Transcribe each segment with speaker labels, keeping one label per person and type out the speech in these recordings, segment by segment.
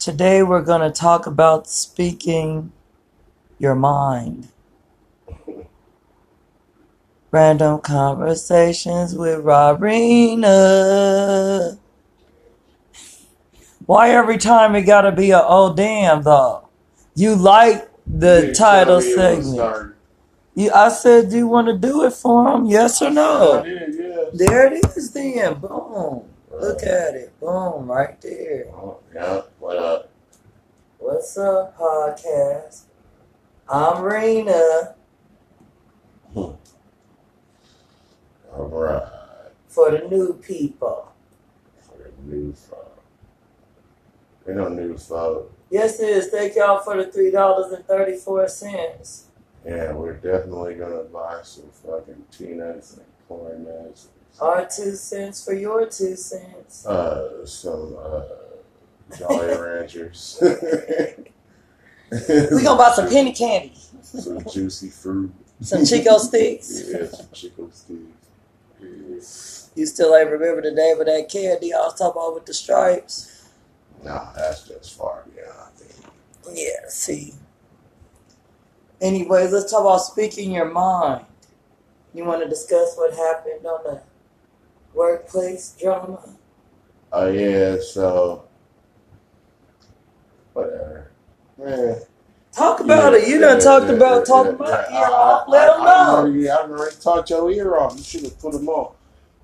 Speaker 1: Today we're going to talk about speaking your mind. Random conversations with Robina. Why every time it gotta be a oh damn though? You like the
Speaker 2: didn't
Speaker 1: title
Speaker 2: tell me it was
Speaker 1: segment. You, I said, do you want to do it for him? Yes or no?
Speaker 2: did, yes.
Speaker 1: There it is then. Boom. Look
Speaker 2: Uh,
Speaker 1: at it. Boom. Right there.
Speaker 2: oh, yeah. What up?
Speaker 1: What's up, podcast? I'm Rena
Speaker 2: Hmm. All right.
Speaker 1: for the new people.
Speaker 2: For the new phone. We don't new phone.
Speaker 1: Yes, it is. Thank y'all for the three dollars and thirty four cents.
Speaker 2: Yeah, we're definitely gonna buy some fucking peanuts and corn nuts.
Speaker 1: Our two cents for your two cents.
Speaker 2: Uh, some uh, Jolly Ranchers.
Speaker 1: We gonna buy some penny candy,
Speaker 2: some juicy fruit.
Speaker 1: some Chick-O-Sticks.
Speaker 2: Yeah, some Chico sticks.
Speaker 1: You still ain't remember the name of that candy I was talking about with the stripes?
Speaker 2: Nah, that's just far beyond me.
Speaker 1: Yeah. See. Anyways, let's talk about speaking your mind. You want to discuss what happened on the workplace drama?
Speaker 2: Oh yeah, so whatever. Yeah.
Speaker 1: Talk about
Speaker 2: yeah,
Speaker 1: it. You done
Speaker 2: yeah,
Speaker 1: talked
Speaker 2: yeah,
Speaker 1: about
Speaker 2: yeah,
Speaker 1: talking
Speaker 2: yeah,
Speaker 1: about
Speaker 2: yeah.
Speaker 1: ear off. Let them
Speaker 2: I, I
Speaker 1: know.
Speaker 2: already, I already talked your ear off. You should have put them on.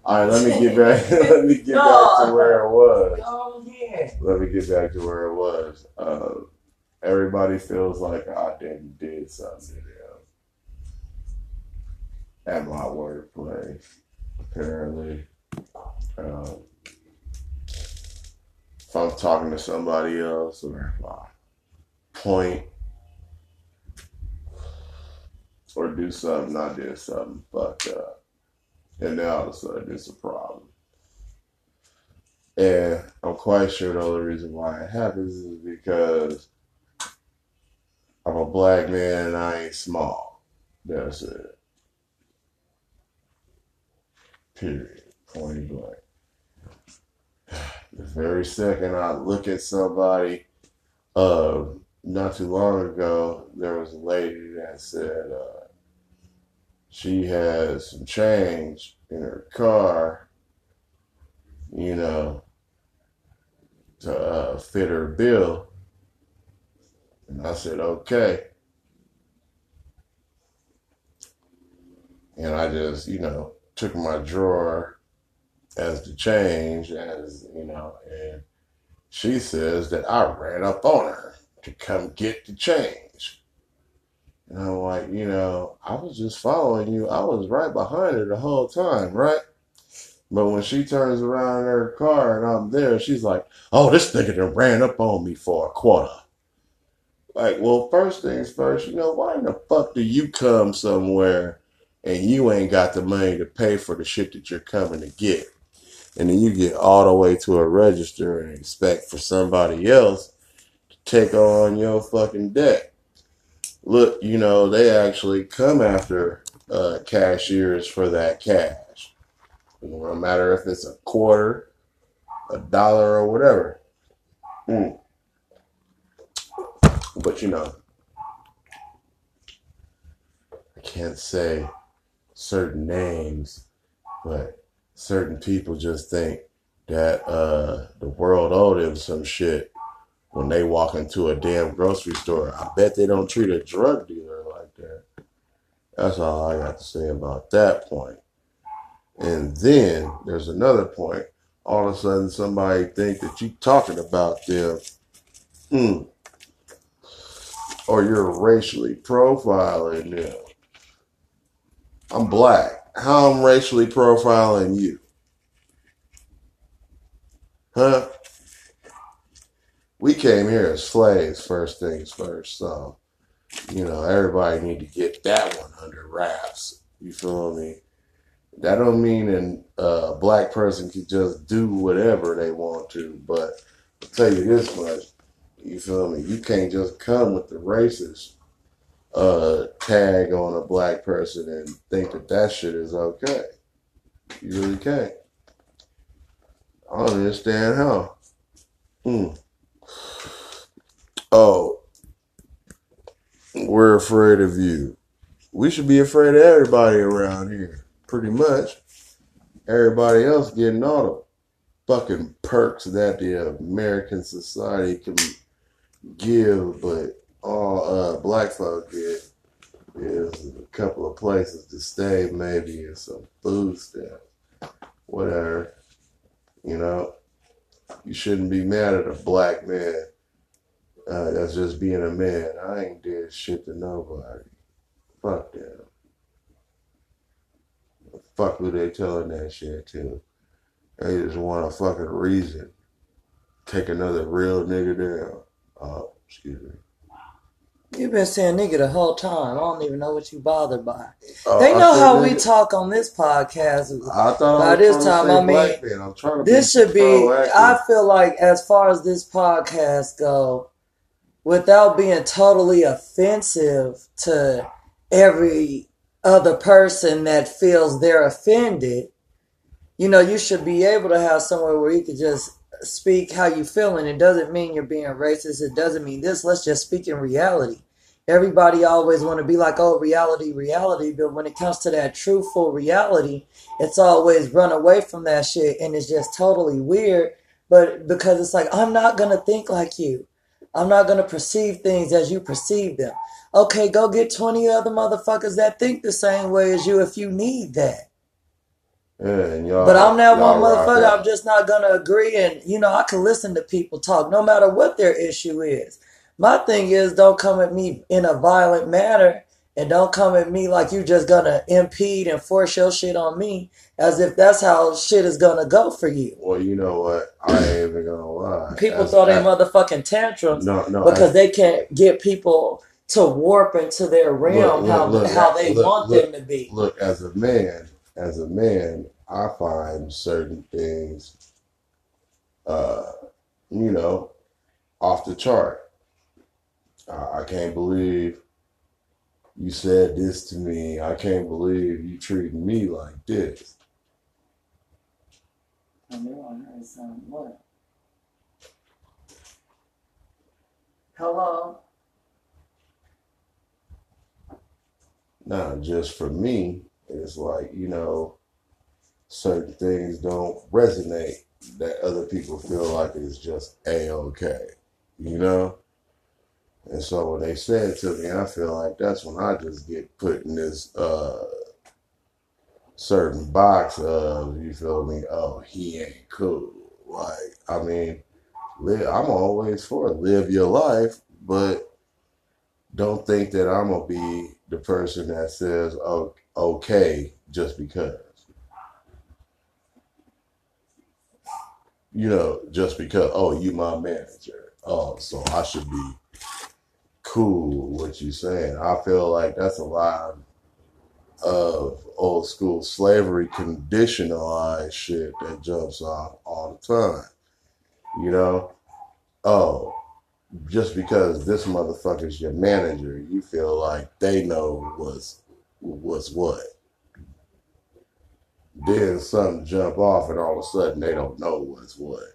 Speaker 2: All right, let me get back. let me get back to where it was.
Speaker 1: Oh yeah.
Speaker 2: Let me get back to where it was. Uh, everybody feels like I didn't did something to them at my workplace. Apparently, um, if I'm talking to somebody else or if I point or do something, I did something fucked up, and now all of a sudden it's a problem. And I'm quite sure the only reason why it happens is because I'm a black man and I ain't small. That's it. Period. Point blank. The very second I look at somebody, uh, not too long ago, there was a lady that said uh, she has some change in her car, you know, to uh, fit her bill. And I said, okay. And I just, you know, took my drawer as the change, as, you know, and she says that I ran up on her to come get the change. And I'm like, you know, I was just following you. I was right behind her the whole time, right? But when she turns around in her car and I'm there, she's like, oh, this nigga done ran up on me for a quarter. Like, well, first things first, you know, why in the fuck do you come somewhere and you ain't got the money to pay for the shit that you're coming to get? And then you get all the way to a register and expect for somebody else to take on your fucking debt. Look, you know, they actually come after uh, cashiers for that cash. No matter if it's a quarter, a dollar, or whatever. Mm. But you know, I can't say certain names, but certain people just think that uh, the world owed them some shit when they walk into a damn grocery store. I bet they don't treat a drug dealer like that. That's all I got to say about that point. And then there's another point. All of a sudden, somebody think that you talking about them, mm, or you're racially profiling them. I'm black. How I'm racially profiling you? Huh? We came here as slaves, first things first. So, you know, everybody need to get that one under wraps. You feel me? That don't mean an- a black person can just do whatever they want to, but I'll tell you this much. You feel me? You can't just come with the racist uh, tag on a black person and think that that shit is okay. You really can't. I don't understand how. Mm. Oh, we're afraid of you. We should be afraid of everybody around here. Pretty much. Everybody else getting all the fucking perks that the American society can give, but all uh, black folk get is a couple of places to stay, maybe, and some food stamps. Whatever. You know, you shouldn't be mad at a black man uh, that's just being a man. I ain't did shit to nobody. Fuck them. Fuck who they telling that shit to. They just want a fucking reason. Take another real nigga down. Oh, excuse me.
Speaker 1: You've been saying nigga the whole time. I don't even know what you bothered by.
Speaker 2: Oh,
Speaker 1: They know how we talk on this podcast.
Speaker 2: I thought
Speaker 1: By
Speaker 2: I
Speaker 1: this time, I mean,
Speaker 2: black man. I'm trying to
Speaker 1: This
Speaker 2: be
Speaker 1: should be. I feel like as far as this podcast go, without being totally offensive to every other person that feels they're offended, you know, you should be able to have somewhere where you could just speak how you feeling. It doesn't mean you're being racist. It doesn't mean this. Let's just speak in reality. Everybody always want to be like, oh, reality, reality. But when it comes to that truthful reality, it's always run away from that shit. And it's just totally weird. But because it's like, I'm not going to think like you. I'm not going to perceive things as you perceive them. Okay, go get 20 other motherfuckers that think the same way as you if you need that.
Speaker 2: Yeah, and y'all.
Speaker 1: But I'm that one motherfucker. I'm just not gonna agree. And you know, I can listen to people talk, no matter what their issue is. My thing is, don't come at me in a violent manner, and don't come at me like you just gonna impede and force your shit on me, as if that's how shit is gonna go for you.
Speaker 2: Well, you know what? I ain't even gonna lie.
Speaker 1: People throw their motherfucking tantrums
Speaker 2: No, no.
Speaker 1: because they can't get people to warp into their realm
Speaker 2: look,
Speaker 1: how
Speaker 2: look,
Speaker 1: how they
Speaker 2: look,
Speaker 1: want them to be.
Speaker 2: look, as a man, as a man, I find certain things, uh, you know, off the chart. I, I can't believe you said this to me. I can't believe you treated me like this.
Speaker 1: I knew I heard something. What? Hello?
Speaker 2: Now, just for me, it's like, you know, certain things don't resonate that other people feel like it's just a okay, you know? And so when they said to me, I feel like that's when I just get put in this uh certain box of, you feel me, oh, he ain't cool. Like, I mean, live, I'm always for live your life, but don't think that I'm gonna be the person that says oh, okay just because. You know, just because oh you my manager. Oh, so I should be cool what you saying. I feel like that's a lot of old school slavery conditionalized shit that jumps off all the time. You know? Oh, just because this motherfucker's your manager, you feel like they know what's what's what. Then something jump off, and all of a sudden they don't know what's what.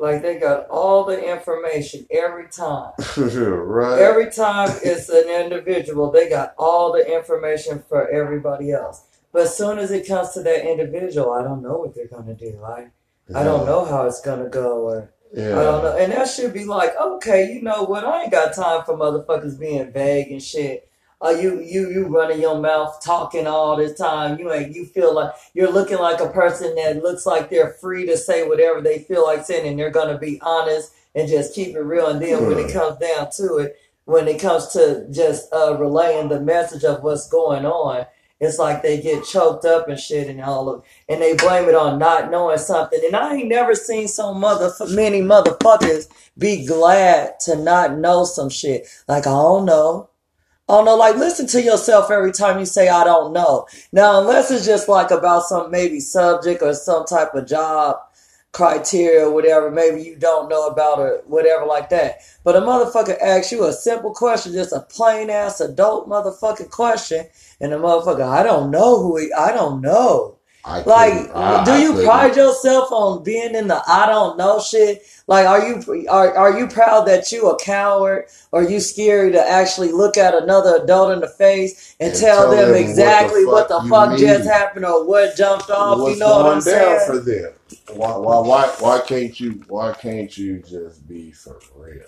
Speaker 1: Like they got all the information every time.
Speaker 2: right?
Speaker 1: Every time it's an individual, they got all the information for everybody else. But as soon as it comes to that individual, I don't know what they're gonna do. Like I don't know how it's gonna go or
Speaker 2: Yeah.
Speaker 1: I don't know. And that should be like, okay, you know what? I ain't got time for motherfuckers being vague and shit. Uh, you you you running your mouth talking all this time. You ain't you feel like you're looking like a person that looks like they're free to say whatever they feel like saying, and they're gonna be honest and just keep it real. And then when it
Speaker 2: Hmm.
Speaker 1: comes down to it, when it comes to just uh, relaying the message of what's going on, it's like they get choked up and shit and all of, and they blame it on not knowing something. And I ain't never seen so mother many motherfuckers be glad to not know some shit. Like I don't know. Don't know, like listen to yourself every time you say I don't know. Now, unless it's just like about some maybe subject or some type of job criteria or whatever, maybe you don't know about or whatever like that. But a motherfucker asks you a simple question, just a plain ass adult motherfucking question, and the motherfucker, I don't know who he, I don't know.
Speaker 2: I
Speaker 1: Like,
Speaker 2: I-
Speaker 1: do you pride yourself on being in the I don't know shit? Like, are you are are you proud that you a coward, or you scary to actually look at another adult in the face and,
Speaker 2: And
Speaker 1: tell,
Speaker 2: tell
Speaker 1: them
Speaker 2: them what the
Speaker 1: exactly what the
Speaker 2: fuck
Speaker 1: fuck, just happened or what jumped off?
Speaker 2: What's
Speaker 1: you know what I'm
Speaker 2: down
Speaker 1: saying?
Speaker 2: for them? Why, why, why, why can't you? Why can't you just be for real?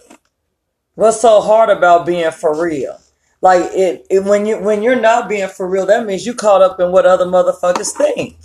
Speaker 1: What's so hard about being for real? Like it, it when you when you're not being for real, that means you caught up in what other motherfuckers think.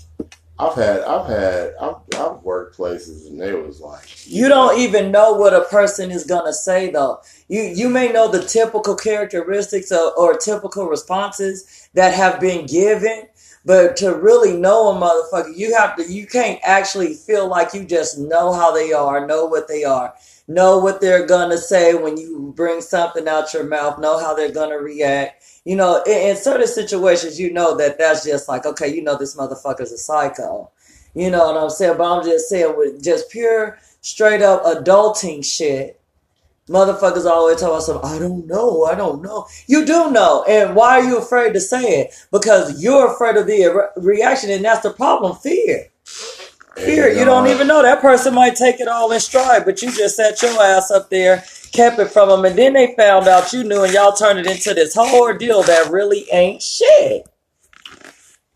Speaker 2: I've had, I've had, I've, I've worked places and they was like,
Speaker 1: You don't even know what a person is gonna say though. You you may know the typical characteristics of, or typical responses that have been given, but to really know a motherfucker, you have to. You can't actually feel like you just know how they are, know what they are, know what they're gonna say when you bring something out your mouth, know how they're gonna react. You know, in, in certain situations, you know that that's just like, okay, you know, this motherfucker's a psycho. You know what I'm saying? But I'm just saying with just pure, straight up adulting shit. Motherfuckers always tell us, I don't know, I don't know. You do know. And why are you afraid to say it? Because you're afraid of the re- reaction, and that's the problem fear. Fear.
Speaker 2: And,
Speaker 1: You don't even know. That person might take it all in stride, but you just set your ass up there, kept it from them, and then they found out you knew, and y'all turned it into this whole ordeal that really ain't shit.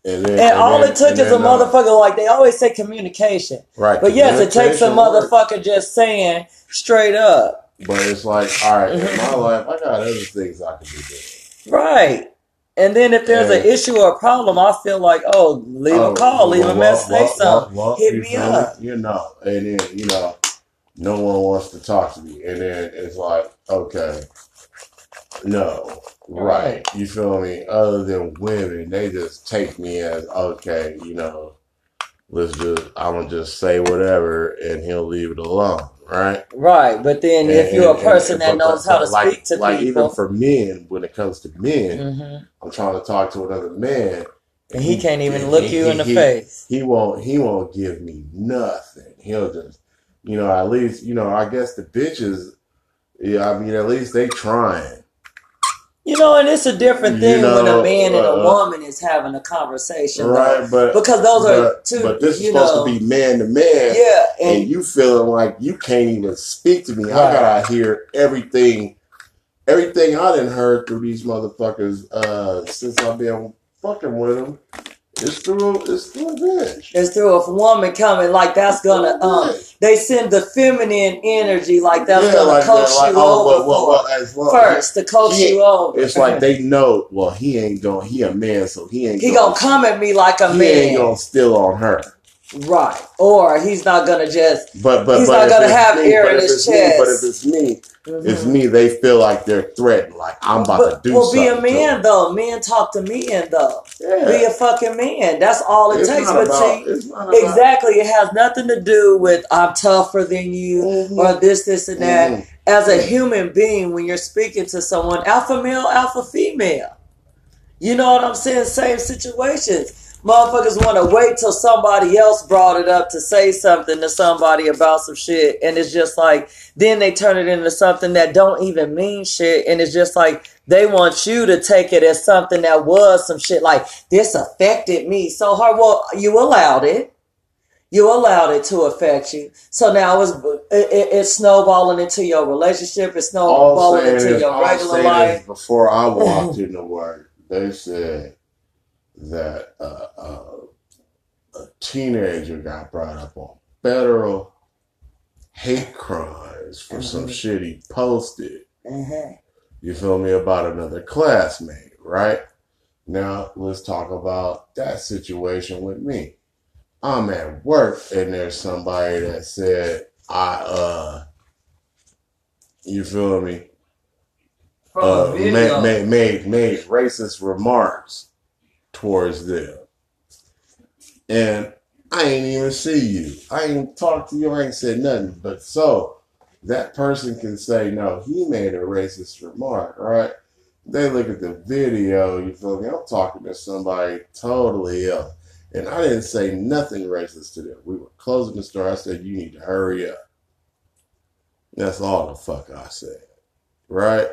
Speaker 2: And, then,
Speaker 1: And all
Speaker 2: then-
Speaker 1: it took
Speaker 2: and
Speaker 1: is a
Speaker 2: uh,
Speaker 1: motherfucker, like they always say communication.
Speaker 2: right?
Speaker 1: But yes, it takes a
Speaker 2: communication works.
Speaker 1: motherfucker just saying straight up.
Speaker 2: But it's like, all right, in
Speaker 1: Mhm.
Speaker 2: my life, I got other things I can be doing.
Speaker 1: Right. And then if there's an issue or a problem, I feel like, oh, leave
Speaker 2: Oh,
Speaker 1: a call, leave
Speaker 2: well,
Speaker 1: a message,
Speaker 2: well,
Speaker 1: say something.
Speaker 2: well,
Speaker 1: Hit me up.
Speaker 2: You know, and then you know, no one wants to talk to me, and then it's like, okay, no, right? You feel me? Other than women, they just take me as okay, you know. Let's just, I'm gonna just say whatever, and he'll leave it alone, right?
Speaker 1: Right. But then if you're a person
Speaker 2: and-
Speaker 1: that knows how to
Speaker 2: like,
Speaker 1: speak to
Speaker 2: like even
Speaker 1: people,
Speaker 2: for men, when it comes to men,
Speaker 1: hmm
Speaker 2: I'm trying to talk to another man,
Speaker 1: and he can't even look
Speaker 2: he-
Speaker 1: you in the
Speaker 2: he-
Speaker 1: face.
Speaker 2: he won't he won't give me nothing. He'll just you know, at least, you know, I guess the bitches yeah, I mean at least they trying.
Speaker 1: You know, and it's a different
Speaker 2: You
Speaker 1: thing when a
Speaker 2: know,
Speaker 1: man and a
Speaker 2: uh,
Speaker 1: woman is having a conversation, though.
Speaker 2: Right, but
Speaker 1: Because those are
Speaker 2: but,
Speaker 1: two,
Speaker 2: but this is supposed
Speaker 1: know,
Speaker 2: to be man to man
Speaker 1: yeah,
Speaker 2: and
Speaker 1: and
Speaker 2: you feeling like you can't even speak to me. I
Speaker 1: Right.
Speaker 2: gotta hear everything everything I didn't heard through these motherfuckers uh since I've been fucking with them. It's through it's through a bitch.
Speaker 1: it's through a woman coming, like that's gonna, um, they send the feminine energy, like that's
Speaker 2: Yeah,
Speaker 1: gonna
Speaker 2: like
Speaker 1: coach
Speaker 2: that, like,
Speaker 1: you
Speaker 2: oh,
Speaker 1: over
Speaker 2: well, well, well, long
Speaker 1: first to coach
Speaker 2: He-
Speaker 1: you over.
Speaker 2: It's like they know. Well, he ain't gonna He a man, so he ain't.
Speaker 1: he gonna come at me like a man
Speaker 2: He ain't gonna steal on her.
Speaker 1: right? Or he's not gonna just.
Speaker 2: But but
Speaker 1: He's
Speaker 2: but
Speaker 1: not gonna have
Speaker 2: me,
Speaker 1: air in his
Speaker 2: it's me, but if it's me, it's
Speaker 1: Mhm.
Speaker 2: me. They feel like they're threatened. Like I'm about
Speaker 1: But
Speaker 2: to do something.
Speaker 1: well, be a man though. Men talk to men though.
Speaker 2: Yeah.
Speaker 1: Be a fucking man. That's all it
Speaker 2: it's
Speaker 1: takes. But
Speaker 2: about.
Speaker 1: see,
Speaker 2: It's not about.
Speaker 1: exactly, it has nothing to do with I'm tougher than you
Speaker 2: Mhm.
Speaker 1: or this, this, and that.
Speaker 2: Mhm.
Speaker 1: As a human being, when you're speaking to someone, alpha male, alpha female. You know what I'm saying? Same situations. Motherfuckers want to wait till somebody else brought it up to say something to somebody about some shit, and it's just like then they turn it into something that don't even mean shit, and it's just like they want you to take it as something that was some shit. Like this affected me so hard. Well, you allowed it. You allowed it to affect you. So now it's it, it, it's snowballing into your relationship. It's snowballing into your regular life.
Speaker 2: before I walked in the work, they said that uh, uh, a teenager got brought up on federal hate crimes for some
Speaker 1: Mhm.
Speaker 2: shit he posted.
Speaker 1: Mhm.
Speaker 2: You feel me about another classmate, right? Now let's talk about that situation with me. I'm at work and there's somebody that said I uh you feel me? Uh, made, made made made racist remarks towards them, and I ain't even see you. I ain't talked to you. I ain't said nothing. But so that person can say no. He made a racist remark, right? They look at the video. You feel me? I'm talking to somebody totally else, and I didn't say nothing racist to them. We were closing the store. I said, "You need to hurry up." That's all the fuck I said, right?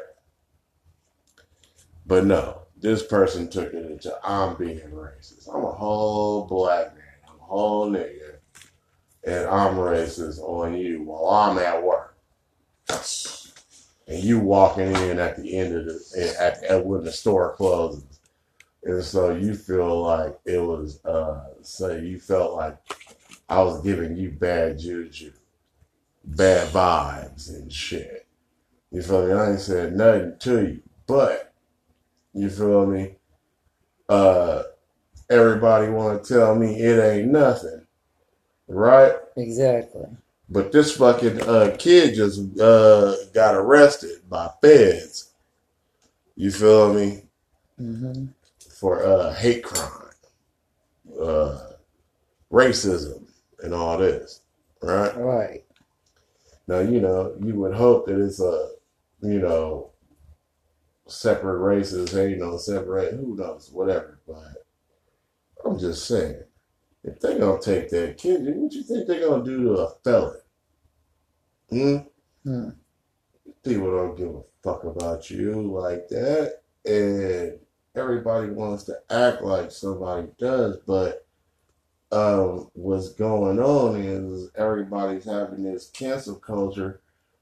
Speaker 2: But no, this person took it into I'm being racist. I'm a whole black man. I'm a whole nigga, and I'm racist on you while I'm at work, and you walking in at the end of the at, at when the store closes, and so you feel like it was uh say you felt like I was giving you bad juju, bad vibes and shit. You feel me? I ain't said nothing to you, but you feel me? Uh, everybody want to tell me it ain't nothing, right?
Speaker 1: Exactly.
Speaker 2: But this fucking uh, kid just uh, got arrested by feds. You feel me?
Speaker 1: hmm
Speaker 2: For uh, hate crime, uh, racism, and all this, right?
Speaker 1: Right.
Speaker 2: Now, you know, you would hope that it's a, you know, separate races, hey, you know, separate, who knows, whatever. But I'm just saying, if they gonna take that kid, what you think they're gonna do to a felon? Hmm?
Speaker 1: Hmm.
Speaker 2: People don't give a fuck about you like that, and everybody wants to act like somebody does, but um, what's going on is everybody's having this cancel culture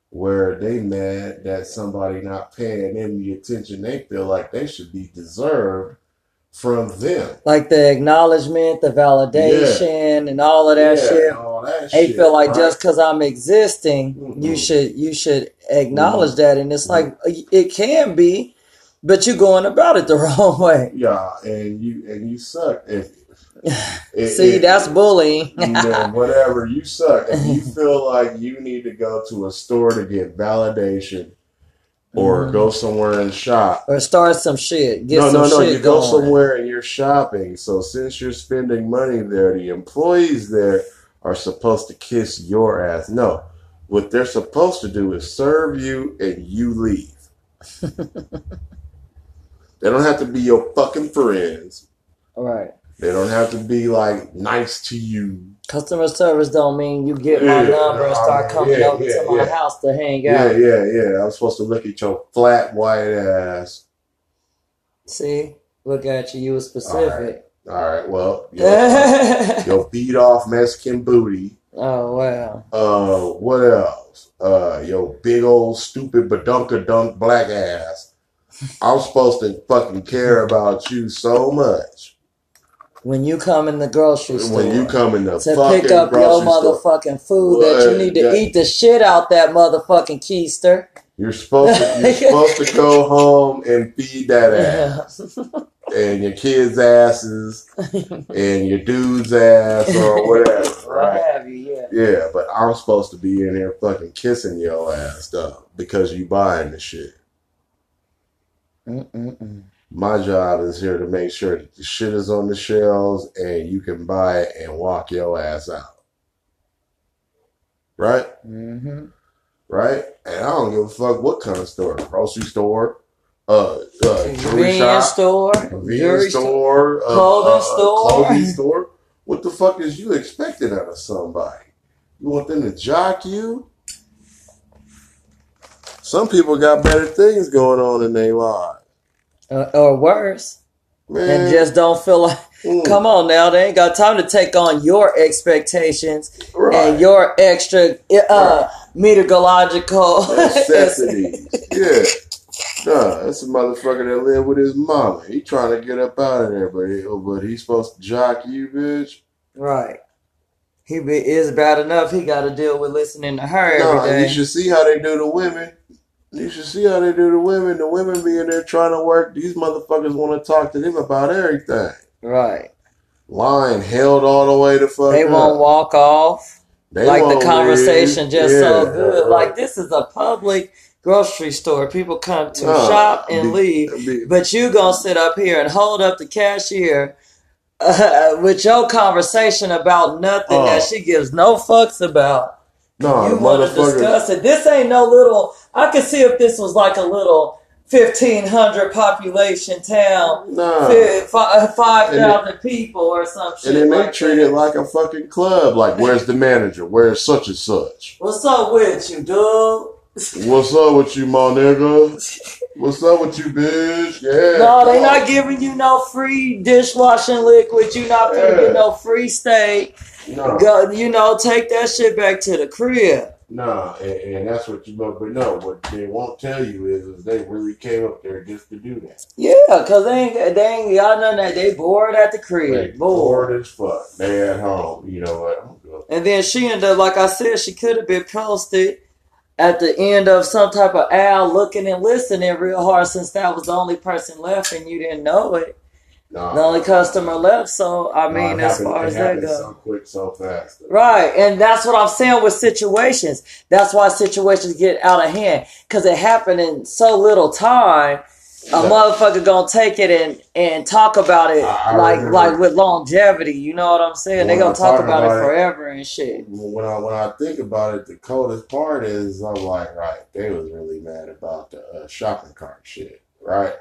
Speaker 2: where they mad that somebody not paying them the attention they feel like they should be deserved from them.
Speaker 1: Like the acknowledgement, the validation, and all of that
Speaker 2: Yeah,
Speaker 1: shit.
Speaker 2: all that
Speaker 1: They
Speaker 2: shit,
Speaker 1: feel like
Speaker 2: right?
Speaker 1: just because I'm existing, you
Speaker 2: Mhm.
Speaker 1: should you should acknowledge
Speaker 2: Mm-hmm.
Speaker 1: that, and it's like it can be, but you're going about it the wrong way.
Speaker 2: yeah, and you and you suck if it-
Speaker 1: See,
Speaker 2: it-
Speaker 1: that's bullying.
Speaker 2: you know, whatever you suck. If you feel like you need to go to a store to get validation or
Speaker 1: Mhm.
Speaker 2: go somewhere and shop,
Speaker 1: or start some shit. Get
Speaker 2: no,
Speaker 1: some
Speaker 2: no, no. You go
Speaker 1: going.
Speaker 2: somewhere and you're shopping. So since you're spending money there, the employees there are supposed to kiss your ass. No, what they're supposed to do is serve you and you leave. they don't have to be your fucking friends.
Speaker 1: Right.
Speaker 2: They don't have to be like nice to you.
Speaker 1: Customer service don't mean you get my number and start
Speaker 2: I-
Speaker 1: coming
Speaker 2: yeah,
Speaker 1: over
Speaker 2: yeah,
Speaker 1: to my
Speaker 2: yeah.
Speaker 1: house to hang out.
Speaker 2: yeah, yeah. Yeah. I'm supposed to look at your flat white ass.
Speaker 1: See, look at you. You were specific.
Speaker 2: All right, well, your, your beat off Mexican booty.
Speaker 1: oh wow.
Speaker 2: Uh, what else? Uh, your big old stupid badunka dunk black ass. I'm supposed to fucking care about you so much
Speaker 1: When you come in the grocery store.
Speaker 2: when you come in the
Speaker 1: to pick up your
Speaker 2: grocery store.
Speaker 1: motherfucking food that you need to
Speaker 2: That-
Speaker 1: eat the shit out that motherfucking keister.
Speaker 2: You're supposed to you're supposed to go home and feed that ass and your kids' asses and your dude's ass or whatever, right?
Speaker 1: you, yeah.
Speaker 2: Yeah, but I'm supposed to be in here fucking kissing your ass though because you buying the shit.
Speaker 1: Mm-mm-mm.
Speaker 2: My job is here to make sure that the shit is on the shelves and you can buy it and walk your ass out. Right?
Speaker 1: Mm-hmm.
Speaker 2: Right? And I don't give a fuck what kind of store. Grocery store, uh, uh jewelry shop,
Speaker 1: store, jewelry
Speaker 2: store, uh,
Speaker 1: clothing
Speaker 2: uh,
Speaker 1: store.
Speaker 2: clothing store. What the fuck is you expecting out of somebody? You want them to jock you? Some people got better things going on in their lives.
Speaker 1: Uh, or worse,
Speaker 2: Man,
Speaker 1: and just don't feel like.
Speaker 2: mm,
Speaker 1: Come on now, they ain't got time to take on your expectations
Speaker 2: right.
Speaker 1: and your extra uh meteorological
Speaker 2: necessities. yeah. Nah, that's a motherfucker that live with his mama. He trying to get up out of there, but he, but he's supposed to jock you, bitch.
Speaker 1: right. He be, is bad enough. He got to deal with listening to her
Speaker 2: No,
Speaker 1: every
Speaker 2: you should see how they do the women. You should see how they do the women. The women be in there trying to work. These motherfuckers want to talk to them about everything.
Speaker 1: Right.
Speaker 2: Line held all the way to fuck
Speaker 1: They
Speaker 2: up.
Speaker 1: won't walk off.
Speaker 2: They
Speaker 1: like the conversation
Speaker 2: leave.
Speaker 1: just so good. Like this is a public grocery store. People come to
Speaker 2: No,
Speaker 1: shop and
Speaker 2: be-
Speaker 1: leave.
Speaker 2: be-
Speaker 1: But you gonna sit up here and hold up the cashier uh, with your conversation about nothing
Speaker 2: Oh.
Speaker 1: that she gives no fucks about.
Speaker 2: No,
Speaker 1: you want to discuss it. This ain't no little. I could see if this was like a little fifteen hundred population town,
Speaker 2: Nah.
Speaker 1: fi- uh, five thousand people or some shit.
Speaker 2: And then they
Speaker 1: like
Speaker 2: treat
Speaker 1: that.
Speaker 2: it like a fucking club. Like, where's the manager? Where's such and such?
Speaker 1: What's up with you, dude?
Speaker 2: What's up with you, my nigga? What's up with you, bitch? Yeah.
Speaker 1: No, they not giving you no free dishwashing liquid. You not gonna
Speaker 2: Yeah.
Speaker 1: get no free steak.
Speaker 2: No,
Speaker 1: Go, you know, take that shit back to the crib.
Speaker 2: no, and, and that's what you but, but no, what they won't tell you is, is they really came up there just to do that.
Speaker 1: Yeah, cause they ain't they ain't got none that they bored at the
Speaker 2: They
Speaker 1: crib, bored.
Speaker 2: bored as fuck. They at home. You know what?
Speaker 1: And then she ended up, like I said, she could have been posted at the end of some type of owl looking and listening real hard since that was the only person left and you didn't know it.
Speaker 2: No,
Speaker 1: The only customer left. So, I mean,
Speaker 2: it
Speaker 1: as
Speaker 2: happened-
Speaker 1: far as that goes.
Speaker 2: so quick, so fast.
Speaker 1: Right, and that's what I'm saying with situations. That's why situations get out of hand because it happened in so little time. A motherfucker gonna take it and and talk about it
Speaker 2: I- I
Speaker 1: like like with longevity. You know what I'm saying? They gonna talk
Speaker 2: talk
Speaker 1: about,
Speaker 2: about
Speaker 1: it
Speaker 2: it-
Speaker 1: forever and shit.
Speaker 2: When I when I think about it, the coldest part is I'm like, right, they was really mad about the uh, shopping cart shit, right?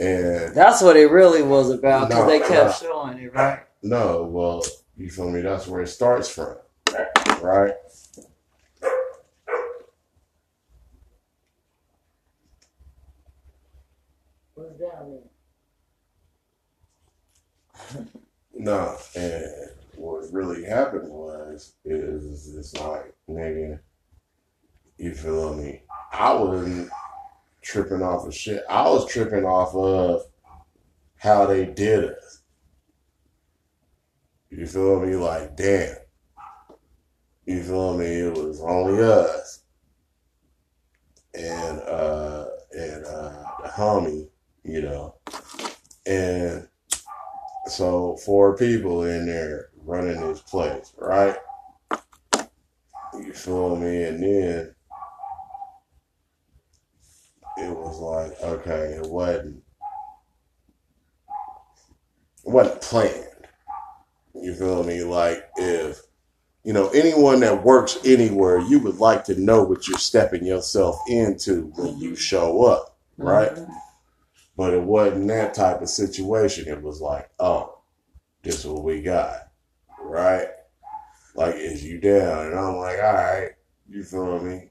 Speaker 2: And
Speaker 1: That's what it really was about because
Speaker 2: No,
Speaker 1: they kept
Speaker 2: no.
Speaker 1: showing it. Right?
Speaker 2: no, well, you feel me? That's where it starts from, right?
Speaker 1: What's down
Speaker 2: No, and what really happened was is it's like nigga, you feel me? I wasn't tripping off of shit. I was tripping off of how they did us. You feel me? Like damn. You feel me? It was only us and uh and uh the homie, you know, and so four people in there running this place, right? You feel me? And then it was like, okay, it wasn't it wasn't planned. You feel me? Like if you know anyone that works anywhere, you would like to know what you're stepping yourself into when you show up, right?
Speaker 1: Mhm.
Speaker 2: But it wasn't that type of situation. It was like, oh, this is what we got, right? Like, is you down? And I'm like, all right, you feel me?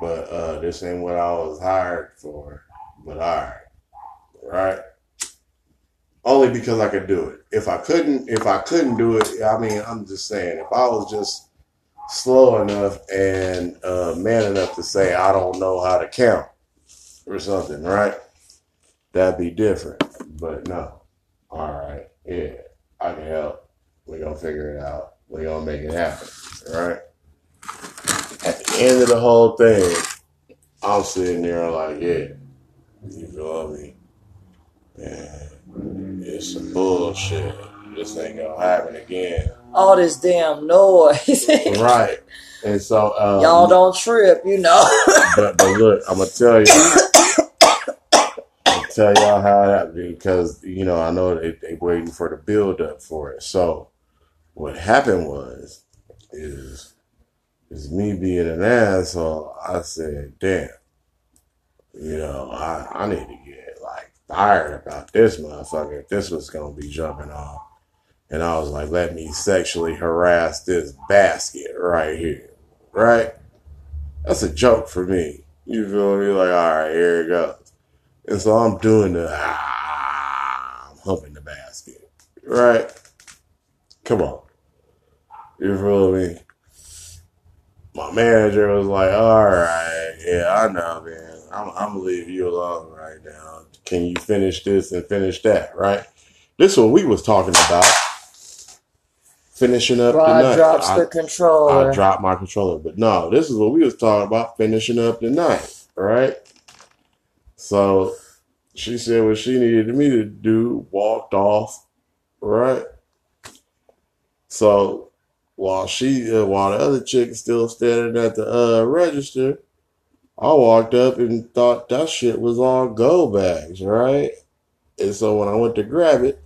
Speaker 2: But uh, this ain't what I was hired for. But all right, right? Only because I could do it. If I couldn't, if I couldn't do it, I mean, I'm just saying, if I was just slow enough and uh, man enough to say I don't know how to count or something, right? That'd be different. But no. All right. Yeah. I can help. We're gonna figure it out. We're gonna make it happen. All right. At the end of the whole thing, I'm sitting there like, yeah. You feel me? Man, it's some bullshit. This ain't gonna happen again.
Speaker 1: All this damn noise.
Speaker 2: Right. And so um,
Speaker 1: Y'all don't trip, you know.
Speaker 2: but but look, I'm gonna tell you. Tell y'all how it happened because you know I know they they waiting for the build up for it. So what happened was is is me being an asshole. I said, damn, you know I I need to get like fired about this motherfucker if this was gonna be jumping off. And I was like, let me sexually harass this basket right here, right? That's a joke for me. You feel me? Like, all right, here it goes. And so I'm doing the, ah, I'm humping the basket, right? Come on. You feel me? My manager was like, all right, yeah, I know, man. I'm, I'm gonna leave you alone right now. Can you finish this and finish that, right? This one we was talking about. Finishing up the night.
Speaker 1: drops
Speaker 2: I-
Speaker 1: the controller.
Speaker 2: I dropped my controller. But no, this is what we was talking about, finishing up the night, right? So she said what she needed me to do, walked off, right? So while she, uh, while the other chick is still standing at the uh, register, I walked up and thought that shit was all go bags, right? And so when I went to grab it,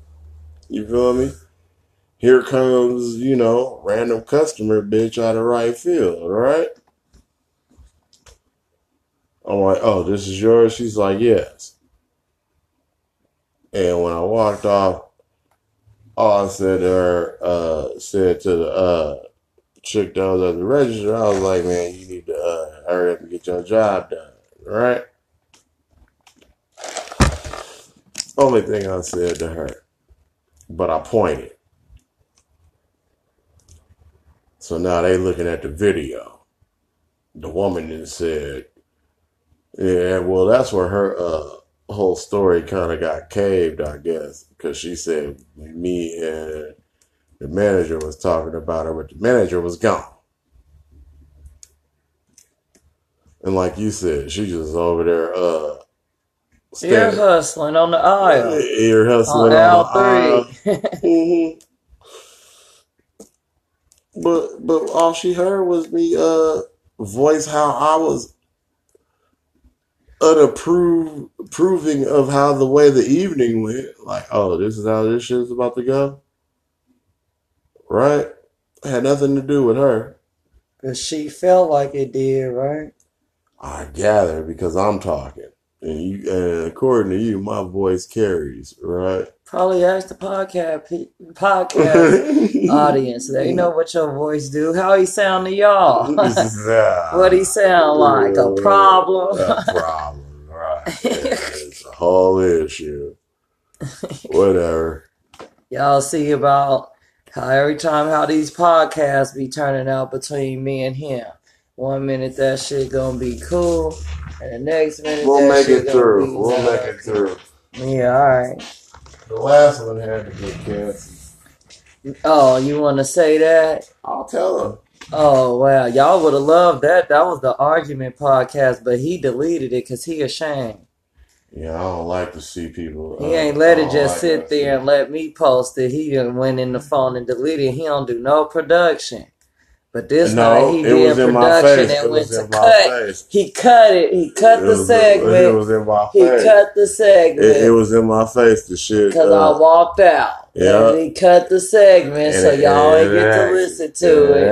Speaker 2: you feel me? Here comes, you know, random customer bitch out of right field, right? I'm like, oh, this is yours? She's like, yes. And when I walked off, all I said to her, uh, said to the uh, chick that was at the register, I was like, man, you need to uh, hurry up and get your job done, right? Only thing I said to her, but I pointed. So now they looking at the video. The woman then said, "Yeah, well, that's where her uh, whole story kind of got caved, I guess, because she said me and the manager was talking about her, but the manager was gone." And like you said, she just over there uh
Speaker 1: Ear hustling on the aisle.
Speaker 2: ear
Speaker 1: On
Speaker 2: hustling on the aisle.
Speaker 1: L3.
Speaker 2: hmm But but all she heard was me uh voice how I was unapprove approving of how the way the evening went. Like, oh, this is how this shit's about to go. Right? Had nothing to do with her.
Speaker 1: Cause she felt like it did, right?
Speaker 2: I gather because I'm talking. And you and according to you, my voice carries, right?
Speaker 1: Probably ask the podcast podcast audience. They know what your voice do. How he sound to y'all? what he sound like? A problem?
Speaker 2: A problem, right? It's a whole issue. Whatever.
Speaker 1: y'all see about how every time how these podcasts be turning out between me and him. One minute that shit gonna be cool, and the next minute
Speaker 2: We'll
Speaker 1: that
Speaker 2: make
Speaker 1: shit
Speaker 2: it
Speaker 1: gonna
Speaker 2: through.
Speaker 1: be
Speaker 2: We'll make
Speaker 1: uh,
Speaker 2: it through.
Speaker 1: Yeah, all right.
Speaker 2: The last one had to get canceled.
Speaker 1: Oh, you want to say that?
Speaker 2: I'll tell him.
Speaker 1: Oh wow, y'all would have loved that. That was the argument podcast, but he deleted it because he ashamed.
Speaker 2: Yeah, I don't like to see people.
Speaker 1: He
Speaker 2: uh,
Speaker 1: ain't let it just
Speaker 2: like
Speaker 1: sit there and let me post it. He went in the phone and deleted. it. He don't do no production. But this
Speaker 2: No,
Speaker 1: night he
Speaker 2: it
Speaker 1: did
Speaker 2: was in my
Speaker 1: production and
Speaker 2: It
Speaker 1: went
Speaker 2: was
Speaker 1: to cut.
Speaker 2: face.
Speaker 1: He cut it. He cut
Speaker 2: It
Speaker 1: the
Speaker 2: was, it
Speaker 1: segment.
Speaker 2: was in my face.
Speaker 1: He cut the
Speaker 2: It, it was in my face. The shit.
Speaker 1: because
Speaker 2: Uh,
Speaker 1: I walked out.
Speaker 2: yeah.
Speaker 1: And he cut the segment so
Speaker 2: and,
Speaker 1: y'all ain't get to listen to it.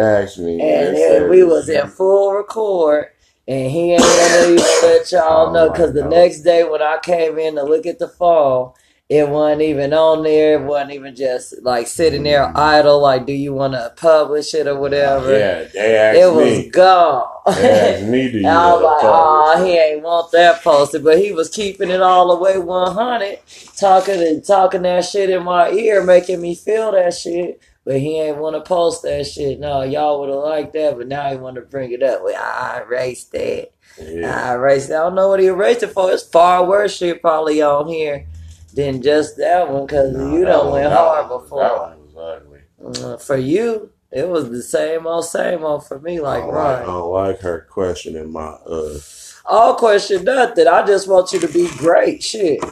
Speaker 1: And
Speaker 2: said-
Speaker 1: we was in full record, and he ain't gonna even let y'all
Speaker 2: Oh
Speaker 1: know because the next day when I came in to look at the phone, it wasn't even on there. It wasn't even just like sitting there idle. Like, do you want to publish it or whatever?
Speaker 2: Yeah, they asked
Speaker 1: it was
Speaker 2: me.
Speaker 1: gone.
Speaker 2: They asked me, do you
Speaker 1: And I was like, oh, he ain't want that posted, but he was keeping it all the way 100, talking and talking that shit in my ear, making me feel that shit. But he ain't want to post that shit. No, y'all would have liked that, but now he want to bring it up. Well, I erased that.
Speaker 2: Yeah.
Speaker 1: I erased it. I don't know what he erased it for. It's far worse shit probably on here than just that one because
Speaker 2: Nah,
Speaker 1: you don't went hard before.
Speaker 2: That one was ugly.
Speaker 1: Uh, for you, it was the same old, same old for me. Like,
Speaker 2: I don't
Speaker 1: right.
Speaker 2: like, I don't like her questioning my uh
Speaker 1: I'll question nothing. I just want you to be great. Shit.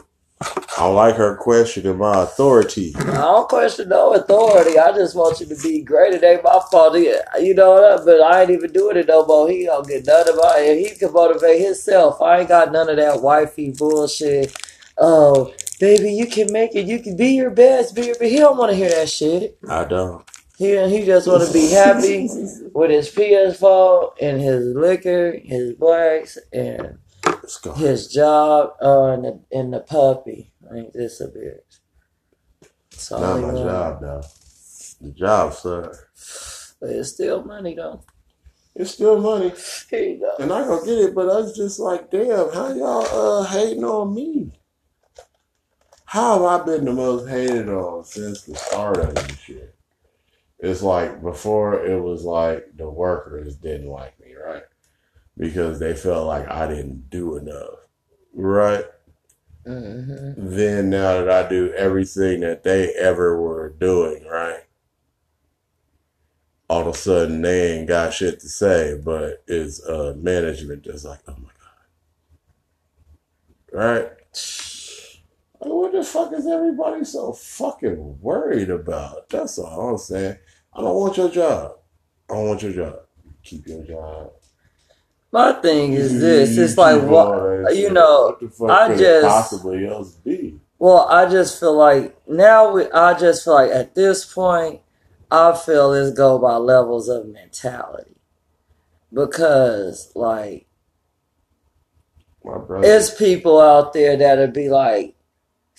Speaker 2: I don't like her questioning my authority.
Speaker 1: I don't question no authority. I just want you to be great. It ain't my fault. You know what? But I ain't even doing it no more. He don't get none of my. He can motivate himself. I ain't got none of that wifey bullshit. Oh, baby, you can make it. You can be your best. Be your. best. He don't want to hear that shit.
Speaker 2: I don't.
Speaker 1: He he just want to be happy with his PS4 and his liquor, his blacks, and his job uh, and, the, and the puppy. Ain't this a bitch? It's
Speaker 2: Not my
Speaker 1: one.
Speaker 2: job though. The job sir.
Speaker 1: But it's still money though.
Speaker 2: It's still money.
Speaker 1: Here you go.
Speaker 2: And I gonna get it, but I was just like, damn, how y'all uh hating on me? How have I been the most hated on since the start of this shit? It's like before it was like the workers didn't like me, right? Because they felt like I didn't do enough. Right?
Speaker 1: hmm
Speaker 2: Then now that I do everything that they ever were doing, right? All of a sudden they ain't got shit to say, but it's uh management that's like, oh my god. Right? Like, what the fuck is everybody so fucking worried about? That's all I'm saying. I don't want your job. I don't want your job. Keep your job.
Speaker 1: My thing is this. It's like what you know.
Speaker 2: What
Speaker 1: I just-
Speaker 2: possibly else be?
Speaker 1: Well, I just feel like now. we- I just feel like at this point, I feel this go by levels of mentality, because like
Speaker 2: My brother.
Speaker 1: it's people out there that'd be like,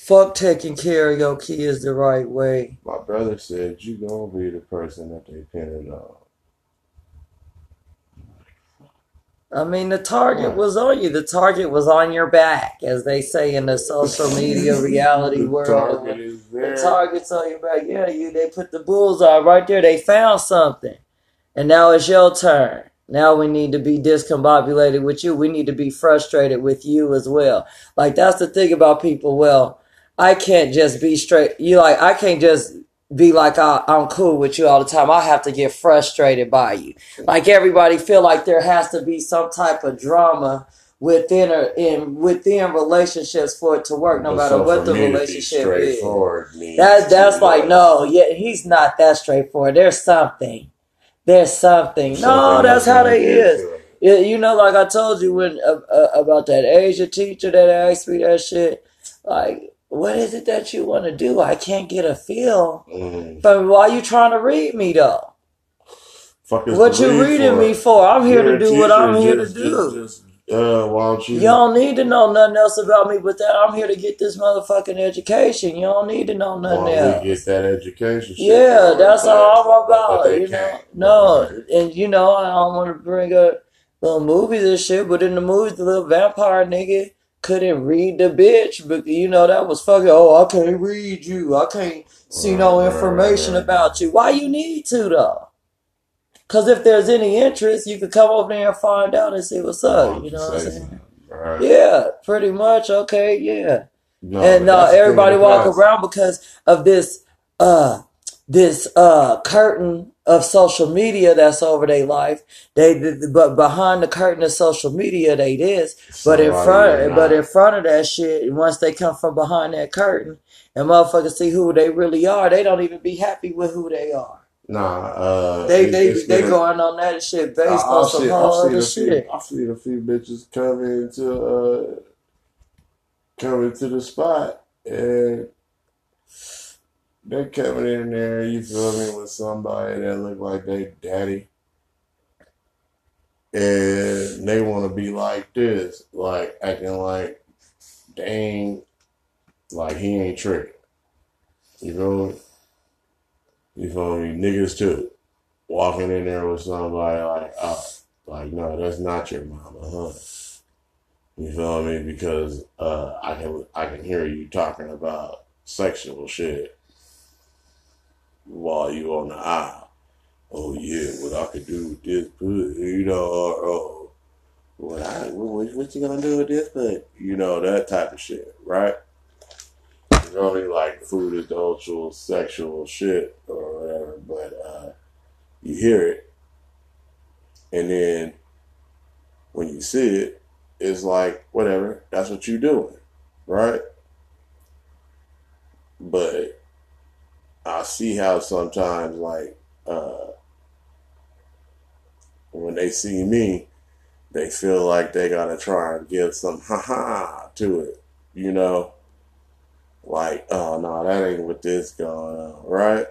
Speaker 1: "Fuck taking care of your kids the right way."
Speaker 2: My brother said you gonna be the person that they pinned on.
Speaker 1: I mean, the target was on you. The target was on your back, as they say in the social media reality
Speaker 2: the
Speaker 1: world.
Speaker 2: target is
Speaker 1: The target's on your back. Yeah, you. They put the bullseye right there. They found something, and now it's your turn. Now we need to be discombobulated with you. We need to be frustrated with you as well. Like that's the thing about people. Well, I can't just be straight. You like I can't just be like I, I'm cool with you all the time. I have to get frustrated by you. Like everybody feel like there has to be some type of drama within or in within relationships for it to work, no
Speaker 2: But
Speaker 1: matter
Speaker 2: so
Speaker 1: what the relationship is. That that's like no, yeah, he's not that straightforward. There's something. There's something. No,
Speaker 2: something
Speaker 1: that's how they is.
Speaker 2: it.
Speaker 1: You know, like I told you when uh, uh, about that Asia teacher that asked me that shit. Like, what is it that you want to do? I can't get a feel.
Speaker 2: Mm.
Speaker 1: But why you trying to read me though?
Speaker 2: Fuck is
Speaker 1: What you
Speaker 2: read
Speaker 1: reading
Speaker 2: for?
Speaker 1: me for? I'm here
Speaker 2: You're
Speaker 1: to do what I'm here to do.
Speaker 2: Just, uh, why don't you?
Speaker 1: You don't need to know nothing else about me but that. I'm here to get this motherfucking education. You don't need to know nothing
Speaker 2: don't
Speaker 1: else.
Speaker 2: get that education? shit
Speaker 1: Yeah, that's all I'm about. You know, no, and you know I don't want to bring up little movies and shit, but in the movies, the little vampire nigga couldn't read the bitch, but you know that was fucking. Oh, I can't read you. I can't see no information about you. Why you need to though? Cause if there's any interest, you could come over there and find out and see what's up. You know what I'm saying?
Speaker 2: Right.
Speaker 1: Yeah, pretty much. Okay, yeah
Speaker 2: No,
Speaker 1: and uh,
Speaker 2: that's the thing
Speaker 1: everybody walk around because of this uh this uh curtain of social media that's over their life. They but behind the curtain of social media, they this. But in front, but in front of that shit, once they come from behind that curtain and motherfuckers see who they really are, they don't even be happy with who they are.
Speaker 2: Nah, uh,
Speaker 1: They
Speaker 2: it-
Speaker 1: they they
Speaker 2: been-
Speaker 1: going on that shit based
Speaker 2: I-
Speaker 1: on some whole other shit.
Speaker 2: I've seen a few bitches coming to uh come into the spot and they coming in there, you feel me, with somebody that look like they daddy. And they want to be like this, like acting like dang, like he ain't tricking. You feel me? You feel me? Niggas too. Walking in there with somebody like, oh, like, no, that's not your mama, huh? You feel me? Because uh, I can I can hear you talking about sexual shit while you on the aisle. Oh yeah, what I could do with this, pussy, you know, or oh, what I what, what you gonna do with this, but you know that type of shit, right? It's only like food adulteral, sexual shit or whatever, but uh, you hear it, and then when you see it, it's like whatever. That's what you doing, right? But I see how sometimes like uh, when they see me, they feel like they gotta try and give some ha ha to it, you know. Like, oh no, that ain't what this going on, right?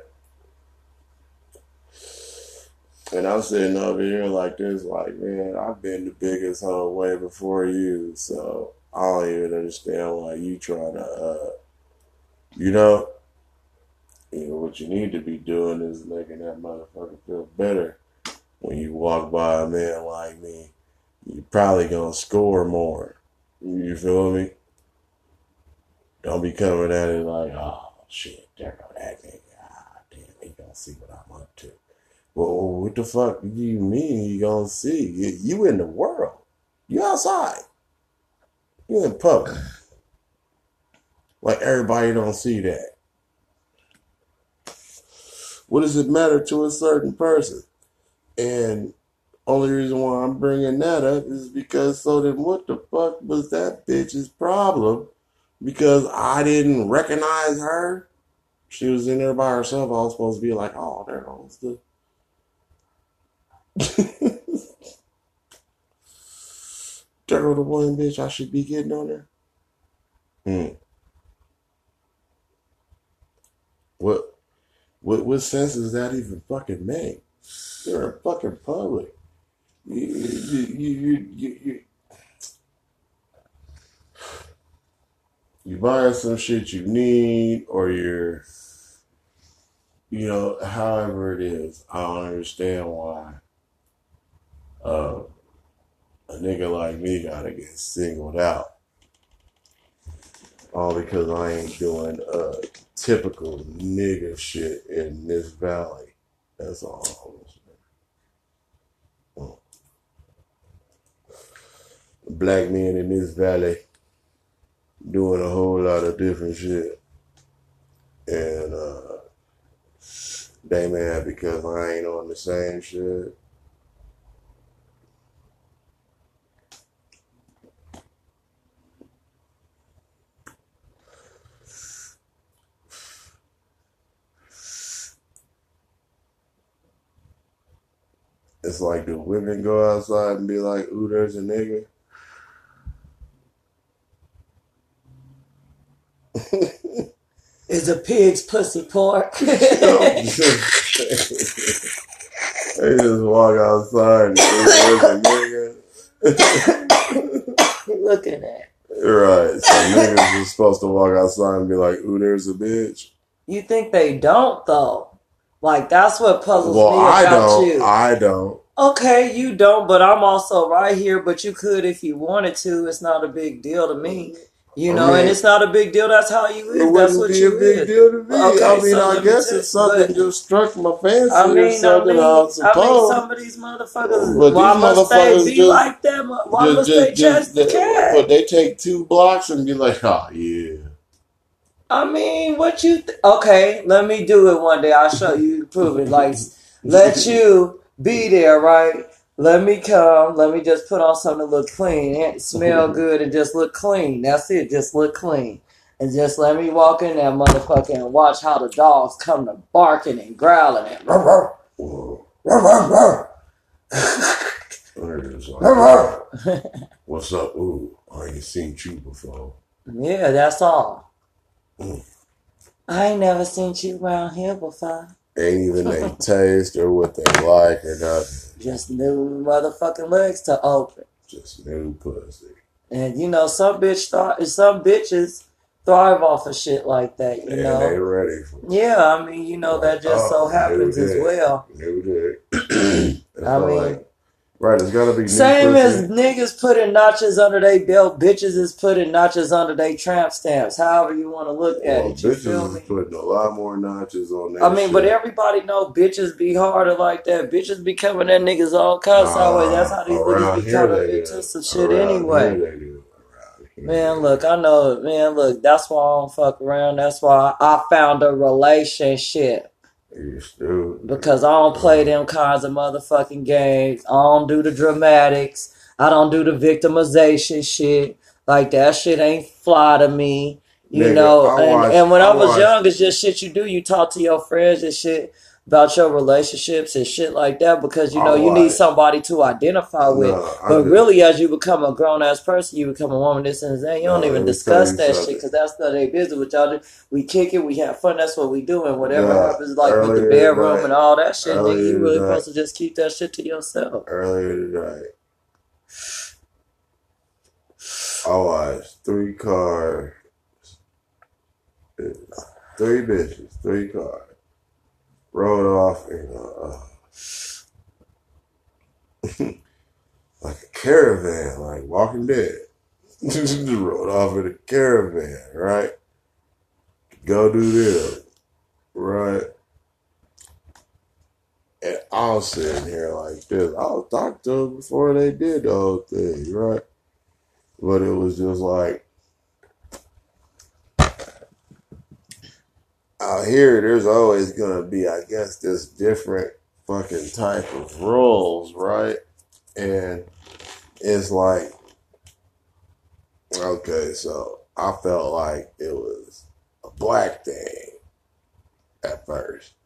Speaker 2: And I'm sitting over here like this, like, man, I've been the biggest hoe way before you, so I don't even understand why you trying to, uh, you know, know, what you need to be doing is making that motherfucker feel better. When you walk by a man like me, You're probably gonna score more. You feel me? Don't be coming at it like, oh shit, there go that nigga. Ah, damn, he gonna see what I'm up to. Well, what the fuck do you mean you gonna see? You, you in the world. You outside. You in public. Like everybody don't see that. What does it matter to a certain person? And only reason why I'm bringing that up is because so then what the fuck was that bitch's problem? Because I didn't recognize her. She was in there by herself. I was supposed to be like, oh, there goes the. there go the one bitch I should be getting on her. Hmm. What, what, what sense does that even fucking make? You're in fucking public. You, you, you, you, you, you, buying some shit you need, or you're, you know, however it is. I don't understand why uh, a nigga like me gotta get singled out. All because I ain't doing uh typical nigga shit in this valley. That's all. Black men in this valley doing a whole lot of different shit. And uh they mad because I ain't on the same shit. It's like do women go outside and be like, ooh, there's a nigga?
Speaker 1: Is a pig's pussy pork?
Speaker 2: they just walk outside and there's a nigga.
Speaker 1: Look at that.
Speaker 2: Right. So niggas is supposed to walk outside and be like, ooh, there's a bitch.
Speaker 1: You think they don't though? Like that's what puzzles
Speaker 2: Well,
Speaker 1: me
Speaker 2: I
Speaker 1: about
Speaker 2: don't.
Speaker 1: you.
Speaker 2: I don't.
Speaker 1: Okay, you don't, but I'm also right here. But you could if you wanted to. It's not a big deal to me. You
Speaker 2: I
Speaker 1: know,
Speaker 2: mean,
Speaker 1: and it's not a big deal. That's how you
Speaker 2: It
Speaker 1: is. That's what
Speaker 2: be a
Speaker 1: you
Speaker 2: big
Speaker 1: is.
Speaker 2: deal to me.
Speaker 1: Okay,
Speaker 2: I mean, I guess it's something
Speaker 1: but-
Speaker 2: just struck my fancy
Speaker 1: I
Speaker 2: or
Speaker 1: mean, I
Speaker 2: something.
Speaker 1: mean,
Speaker 2: I,
Speaker 1: I mean,
Speaker 2: suppose.
Speaker 1: some of these motherfuckers.
Speaker 2: But
Speaker 1: why
Speaker 2: these
Speaker 1: must they
Speaker 2: motherfuckers
Speaker 1: be
Speaker 2: just-
Speaker 1: like that? Why
Speaker 2: Just-
Speaker 1: must
Speaker 2: just-
Speaker 1: they
Speaker 2: just-
Speaker 1: just care?
Speaker 2: But they take two blocks and be like, oh, yeah.
Speaker 1: I mean, what you? Th- okay, let me do it one day. I'll show you. you Prove it. Like, let you be there, right? Let me come. Let me just put on something to look clean, and smell good, and just look clean. That's it. Just look clean, and just let me walk in there, motherfucker, and watch how the dogs come to barking and growling and.
Speaker 2: Just like,
Speaker 1: Ruff, ruff.
Speaker 2: What's up? Ooh, I ain't seen you before.
Speaker 1: Yeah, that's all.
Speaker 2: Mm.
Speaker 1: I ain't never seen you around here before.
Speaker 2: Ain't even they taste or what they like or nothing.
Speaker 1: Just new motherfucking legs to open.
Speaker 2: Just new pussy.
Speaker 1: And you know, some bitch thrive, some bitches thrive off of shit like that, you
Speaker 2: and
Speaker 1: know.
Speaker 2: they ready for
Speaker 1: Yeah, I mean, you know, that just so
Speaker 2: Oh,
Speaker 1: happens as well.
Speaker 2: new dick.
Speaker 1: I mean-
Speaker 2: like- right, it's gotta be
Speaker 1: Same as niggas putting notches under their belt, bitches is putting notches under their tramp stamps. However you want to look at
Speaker 2: Well,
Speaker 1: it, you feel me?
Speaker 2: is putting a lot more notches on that.
Speaker 1: I mean, but everybody know bitches be harder like that. Bitches be coming at niggas all kinds of ways. That's how these
Speaker 2: Nah,
Speaker 1: niggas be coming into some shit
Speaker 2: Around
Speaker 1: anyway.
Speaker 2: here they do. Around here.
Speaker 1: Man, look, I know, man, look, that's why I don't fuck around. That's why I found a relationship. Because I don't play them kinds of motherfucking games. I don't do the dramatics. I don't do the victimization shit. Like, that shit ain't fly to me. You
Speaker 2: Nigga,
Speaker 1: know, and, and when I,
Speaker 2: I
Speaker 1: was young, it's just shit you do. You talk to your friends and shit about your relationships and shit like that because, you know, you need somebody to identify with.
Speaker 2: No,
Speaker 1: But really, as you become a grown ass person, you become a woman. This and that. You don't
Speaker 2: No,
Speaker 1: even discuss that shit because that's not their business. What y'all do, we kick it, we have fun. That's what we do, and whatever
Speaker 2: Yeah,
Speaker 1: happens, like with the bedroom
Speaker 2: tonight-
Speaker 1: and all that shit, nigga, you really supposed to just keep that shit to yourself.
Speaker 2: earlier tonight, I watched three cars, three bitches, three cars, rode off in a, like a caravan, like Walking Dead. Just rode off in a caravan, right? Go do this, right? And I was sitting here like this. I was talking to them before they did the whole thing, right? But it was just like out here, there's always gonna be, I guess, this different fucking type of rules, right? And it's like, okay, so I felt like it was a black thing at first.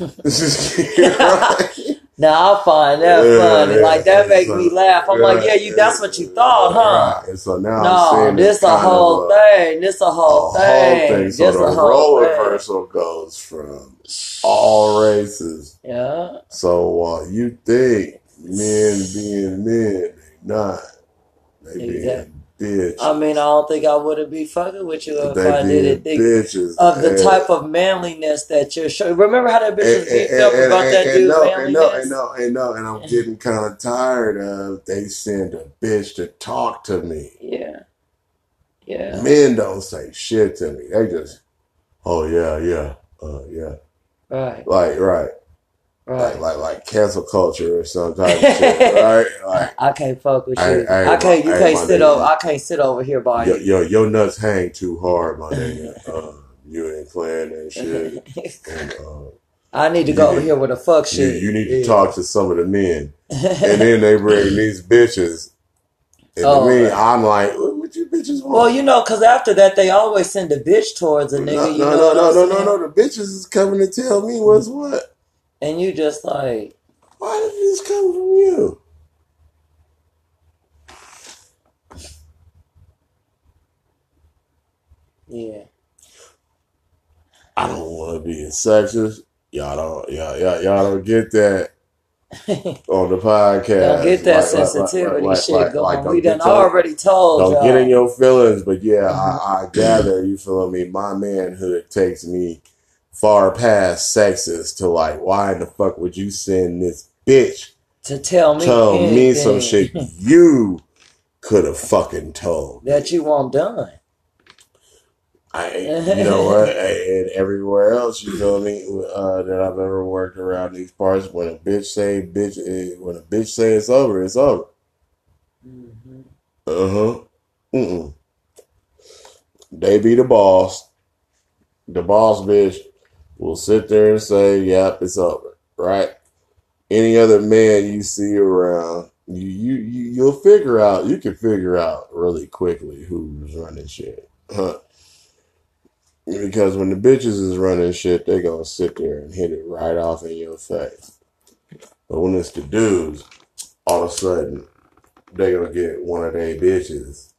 Speaker 2: This right?
Speaker 1: Now I find that
Speaker 2: Yeah,
Speaker 1: funny.
Speaker 2: yeah,
Speaker 1: like that make
Speaker 2: so-
Speaker 1: me laugh. I'm like, yeah, you. That's what you thought, huh?
Speaker 2: Right. So now I'm
Speaker 1: No, this a whole
Speaker 2: a,
Speaker 1: thing. This a whole
Speaker 2: a
Speaker 1: thing.
Speaker 2: whole thing. So
Speaker 1: This
Speaker 2: the
Speaker 1: a whole thing.
Speaker 2: reversal goes from all races.
Speaker 1: Yeah.
Speaker 2: So while you think men being men, they not. They
Speaker 1: Exact-
Speaker 2: being bitch.
Speaker 1: I mean, I don't think I wouldn't be fucking with you if
Speaker 2: they
Speaker 1: I didn't think
Speaker 2: bitches.
Speaker 1: of the
Speaker 2: And-
Speaker 1: type of manliness that you're showing. Remember how that bitch was beat up about
Speaker 2: and-
Speaker 1: that
Speaker 2: and
Speaker 1: dude
Speaker 2: no, and no, and no, and no, and I'm getting kind of tired of they send a bitch to talk to me.
Speaker 1: Yeah. Yeah.
Speaker 2: Men don't say shit to me. They just, oh yeah, yeah, uh, yeah,
Speaker 1: Right.
Speaker 2: like right,
Speaker 1: Right.
Speaker 2: like like like cancel culture or some type of shit, right? Like
Speaker 1: I can't fuck with you.
Speaker 2: hey,
Speaker 1: I can't. You
Speaker 2: hey,
Speaker 1: can't sit over. I can't sit over here by
Speaker 2: yo,
Speaker 1: you.
Speaker 2: yo, your nuts hang too hard, my nigga. Uh, you ain't playing that shit. And, uh,
Speaker 1: I need to
Speaker 2: You
Speaker 1: go over here with a fuck shit.
Speaker 2: you need to
Speaker 1: Yeah.
Speaker 2: talk to some of the men. and then they bring these bitches. And
Speaker 1: Oh,
Speaker 2: to me,
Speaker 1: right.
Speaker 2: I'm like, what, you bitches want?
Speaker 1: well, you know, because after that, they always send a bitch towards a nigga.
Speaker 2: no,
Speaker 1: you
Speaker 2: no,
Speaker 1: know
Speaker 2: no, no, no, no, no. The bitches is coming to tell me what's what.
Speaker 1: And you just like,
Speaker 2: Why did this come from you?
Speaker 1: yeah.
Speaker 2: I don't want to be a sexist. Y'all don't, y'all, y'all, y'all don't get that on the podcast.
Speaker 1: Don't get that
Speaker 2: Like, like, like,
Speaker 1: sensitivity
Speaker 2: like,
Speaker 1: shit
Speaker 2: like,
Speaker 1: going. we done already told
Speaker 2: Don't
Speaker 1: y'all.
Speaker 2: get in your feelings, but yeah, I, mm-hmm. I gather you feel me. My manhood takes me far past sexist to like, why in the fuck would you send this bitch
Speaker 1: to tell me,
Speaker 2: tell me some shit you could have fucking told?
Speaker 1: that you want done.
Speaker 2: I, you know what? And everywhere else, you feel me? Uh, that I've ever worked around these parts, when a bitch say bitch, eh, when a bitch say it's over, it's over.
Speaker 1: Mhm.
Speaker 2: Uh huh. Mm-mm. They be the boss. The boss bitch will sit there and say, "Yep, it's over." Right? Any other man you see around, you you, you you'll figure out. You can figure out really quickly who's running shit. Huh? Because when the bitches is running shit, they gonna sit there and hit it right off in your face. But when it's the dudes, all of a sudden they gonna get one of their bitches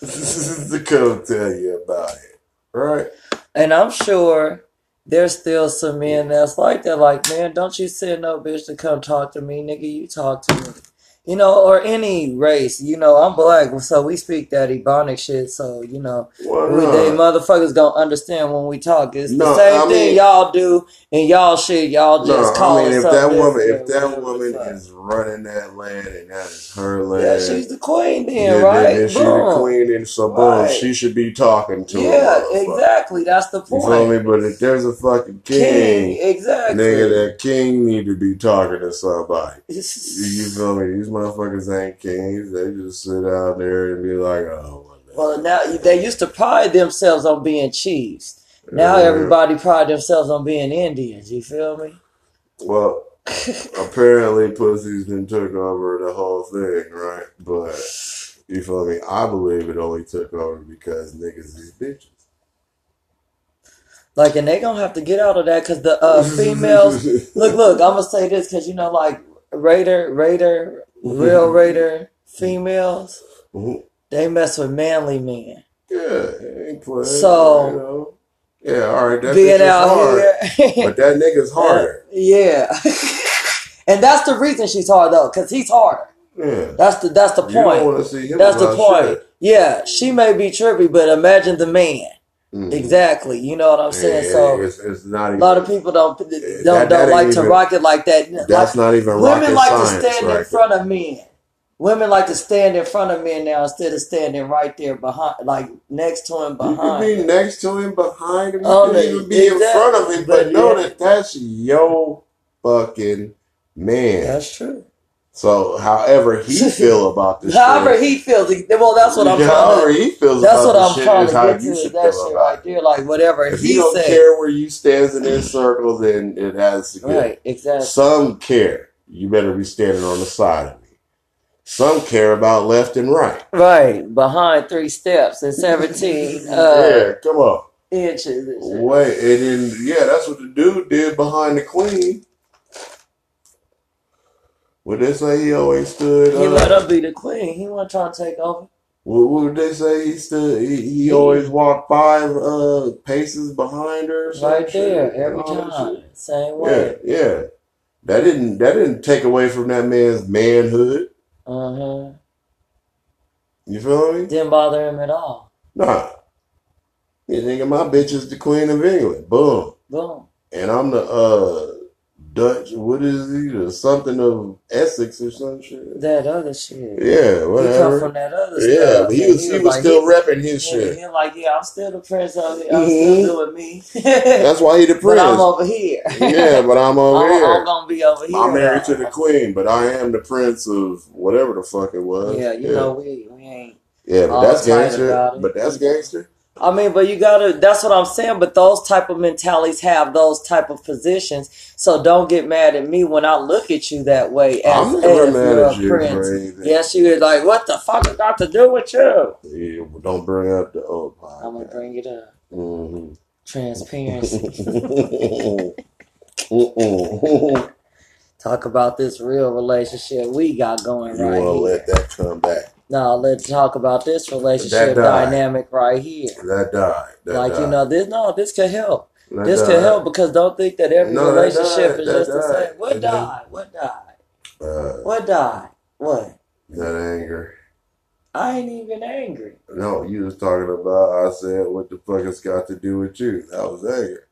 Speaker 2: to come tell you about it, right?
Speaker 1: And I'm sure there's still some men that's like that. Like, man, don't you send no bitch to come talk to me, nigga. You talk to me. You know, or any race. You know, I'm black, so we speak that Ebonic shit. So, you know, we, they motherfuckers don't understand when we talk. It's the
Speaker 2: No,
Speaker 1: same
Speaker 2: I
Speaker 1: thing
Speaker 2: mean-
Speaker 1: y'all do, and y'all shit, y'all
Speaker 2: No,
Speaker 1: just call
Speaker 2: I mean
Speaker 1: it
Speaker 2: if that woman, if that woman is running that land and that is her land,
Speaker 1: Yeah, she's the queen then,
Speaker 2: then,
Speaker 1: right?
Speaker 2: then, then she the queen, and so boom,
Speaker 1: Right.
Speaker 2: she should be talking to
Speaker 1: Yeah, exactly. That's the point.
Speaker 2: You feel me? But if there's a fucking king,
Speaker 1: King, exactly.
Speaker 2: nigga, that king need to be talking to somebody. You, you feel me? These motherfuckers ain't kings. They just sit out there and be like, oh,
Speaker 1: Well, now they used to pride themselves on being chiefs. Now
Speaker 2: Yeah.
Speaker 1: everybody pride themselves on being Indians. You feel me?
Speaker 2: Well, apparently pussies then took over the whole thing, right? But you feel me? I believe it only took over because niggas is bitches.
Speaker 1: Like, and they gonna have to get out of that because the uh, females. look, look. I'm gonna say this because you know, like Raider, Raider, real Raider females,
Speaker 2: Mhm.
Speaker 1: they mess with manly men.
Speaker 2: Yeah, ain't playing.
Speaker 1: So-
Speaker 2: you know. yeah, all right, that
Speaker 1: Being out
Speaker 2: hard,
Speaker 1: here,
Speaker 2: but that nigga's harder.
Speaker 1: yeah. and that's the reason she's hard though, because he's harder.
Speaker 2: Yeah,
Speaker 1: That's the that's the point.
Speaker 2: see him.
Speaker 1: That's the point.
Speaker 2: shit.
Speaker 1: Yeah, she may be trippy, but imagine the man.
Speaker 2: Mhm.
Speaker 1: Exactly. You know what I'm saying?
Speaker 2: Yeah,
Speaker 1: so
Speaker 2: it's, it's not
Speaker 1: a lot of people don't don't,
Speaker 2: that-
Speaker 1: don't
Speaker 2: that
Speaker 1: like
Speaker 2: ain't
Speaker 1: to rock it like that.
Speaker 2: That's
Speaker 1: Like,
Speaker 2: not even
Speaker 1: women like
Speaker 2: science,
Speaker 1: to stand in
Speaker 2: right
Speaker 1: front of men. Women like to stand in front of men now instead of standing right there behind, like next to him
Speaker 2: You can
Speaker 1: behind.
Speaker 2: be next to him, behind him. You
Speaker 1: Oh,
Speaker 2: can even be in front of him, but
Speaker 1: But
Speaker 2: know
Speaker 1: yeah.
Speaker 2: that that's your fucking man.
Speaker 1: That's true.
Speaker 2: So, however he feel about this,
Speaker 1: However
Speaker 2: shit,
Speaker 1: he feels, well, that's what I'm
Speaker 2: however
Speaker 1: trying to.
Speaker 2: he feels
Speaker 1: That's what I'm trying to get to.
Speaker 2: you
Speaker 1: that shit right there, like whatever
Speaker 2: If
Speaker 1: he
Speaker 2: you don't care where you stands in this circle, then it has.
Speaker 1: Right, exactly.
Speaker 2: Some care. You better be standing on the side of me. Some care about left and right.
Speaker 1: Right, behind three steps and 17 uh,
Speaker 2: yeah, come on.
Speaker 1: inches. and.
Speaker 2: Wait, and then yeah, that's what the dude did behind the queen. Would they say he always stood?
Speaker 1: He
Speaker 2: Uh,
Speaker 1: let her be the queen. He wasn't trying to take over.
Speaker 2: what, what would they say? He stood. He, he always walked five uh paces behind her. or some
Speaker 1: Right there,
Speaker 2: shit,
Speaker 1: every
Speaker 2: and all
Speaker 1: time. Same
Speaker 2: Yeah,
Speaker 1: way.
Speaker 2: yeah. yeah. That didn't that didn't take away from that man's manhood.
Speaker 1: Uh huh.
Speaker 2: You feel me?
Speaker 1: Didn't bother him at all.
Speaker 2: Nah. You think of my bitch is the queen of England. Boom.
Speaker 1: Boom.
Speaker 2: And I'm the uh Dutch, what is he? Something of Essex or some shit.
Speaker 1: That other shit.
Speaker 2: Yeah,
Speaker 1: He come from that other
Speaker 2: Yeah,
Speaker 1: stuff.
Speaker 2: but he was, he was
Speaker 1: like,
Speaker 2: still repping his
Speaker 1: yeah,
Speaker 2: shit.
Speaker 1: He like, yeah, I'm still the prince of it. I'm
Speaker 2: Mhm.
Speaker 1: still doing me.
Speaker 2: That's why he the
Speaker 1: but I'm over here.
Speaker 2: Yeah, but I'm over
Speaker 1: I'm,
Speaker 2: here.
Speaker 1: I'm gonna be over here.
Speaker 2: I'm married to the queen, but I am the prince of whatever the fuck it was.
Speaker 1: Yeah, you know we we ain't.
Speaker 2: Yeah, but that's gangster. But that's gangster.
Speaker 1: I mean, but you gotta. That's what I'm saying. But those type of mentalities have those type of positions. So don't get mad at me when I look at you that way. As,
Speaker 2: I'm never mad at you
Speaker 1: prince. Yes, you is like, what the fuck it got to do with you?
Speaker 2: Yeah, don't bring up the old
Speaker 1: I'm gonna bring it up.
Speaker 2: Mm-hmm.
Speaker 1: Transparency. Talk about this real relationship we got going
Speaker 2: You
Speaker 1: right
Speaker 2: want to let that come back?
Speaker 1: No, let's talk about this relationship dynamic right here.
Speaker 2: That died. That
Speaker 1: like
Speaker 2: died.
Speaker 1: you know, this no, this could help.
Speaker 2: That
Speaker 1: This
Speaker 2: died.
Speaker 1: could help because don't think that every
Speaker 2: No,
Speaker 1: relationship
Speaker 2: died.
Speaker 1: is
Speaker 2: That
Speaker 1: just the same. What died? What died?
Speaker 2: Uh,
Speaker 1: What died? What?
Speaker 2: that anger.
Speaker 1: I ain't even angry.
Speaker 2: No, you was talking about. I said, "What the fuck it's got to do with you?" That was anger.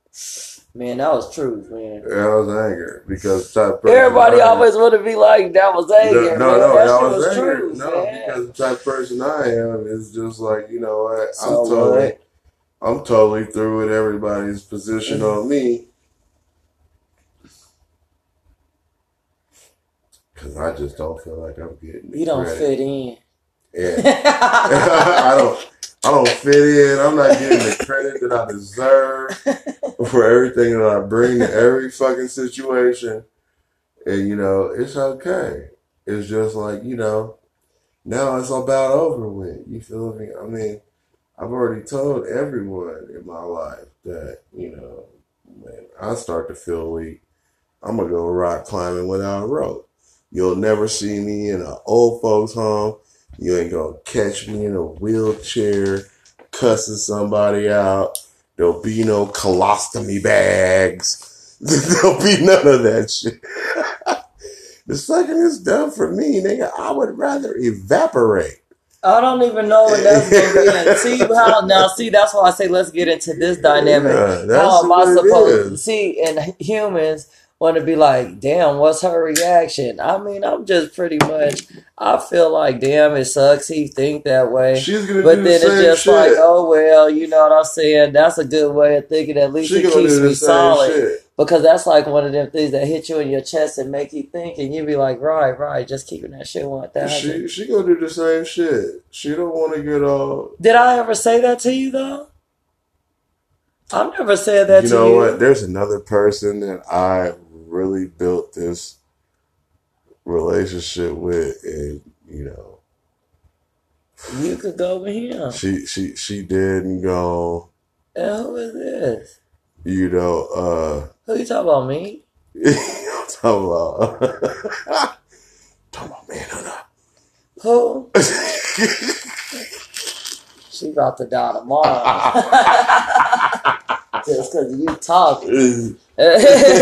Speaker 1: Man, that was truth, man.
Speaker 2: That was anger because type person
Speaker 1: Everybody always want to be like, that was anger.
Speaker 2: No,
Speaker 1: man.
Speaker 2: no,
Speaker 1: that
Speaker 2: that was
Speaker 1: was
Speaker 2: anger.
Speaker 1: truth,
Speaker 2: No,
Speaker 1: man.
Speaker 2: because the type of person I am is just like you know what? I'm
Speaker 1: So
Speaker 2: totally? I'm totally through with everybody's position on me. Cause I just don't feel like I'm getting.
Speaker 1: You don't
Speaker 2: credit.
Speaker 1: fit in.
Speaker 2: Yeah, I don't. I don't fit in. I'm not getting the credit that I deserve for everything that I bring to every fucking situation. And you know, it's okay. It's just like, you know, now it's about over with. You feel me? I mean, I've already told everyone in my life that, you know, when I start to feel weak, I'm gonna go rock climbing without a rope. You'll never see me in an old folks home. You ain't gonna catch me in a wheelchair cussing somebody out. There'll be no colostomy bags. There'll be none of that shit. the second it's done for me, nigga, I would rather evaporate.
Speaker 1: I don't even know what that's gonna be. in. See how now? See that's why I say let's get into this dynamic.
Speaker 2: Yeah,
Speaker 1: How am I supposed
Speaker 2: is.
Speaker 1: see? in humans want to be like, damn, what's her reaction? I mean, I'm just pretty much. I feel like, damn, it sucks. He think that way.
Speaker 2: She's gonna
Speaker 1: But
Speaker 2: do
Speaker 1: then
Speaker 2: the
Speaker 1: it's just
Speaker 2: shit.
Speaker 1: like, oh well, you know what I'm saying? That's a good way of thinking. At least
Speaker 2: she
Speaker 1: it keeps me solid.
Speaker 2: shit.
Speaker 1: Because that's like one of them things that hit you in your chest and make you think, and you be like, right, right, just keeping that shit one thousand.
Speaker 2: She she gonna do the same shit. She don't want to get all.
Speaker 1: Did I ever say that to you though? I've never said that to you
Speaker 2: know
Speaker 1: you.
Speaker 2: what? There's another person that I really built this relationship with, and you know,
Speaker 1: You could go with him.
Speaker 2: she she she didn't go.
Speaker 1: And who is this?
Speaker 2: You know, uh,
Speaker 1: Who you talking about? Me?
Speaker 2: I'm talking about talking about man hunter.
Speaker 1: Who? She about to die tomorrow. Just because you talking.
Speaker 2: there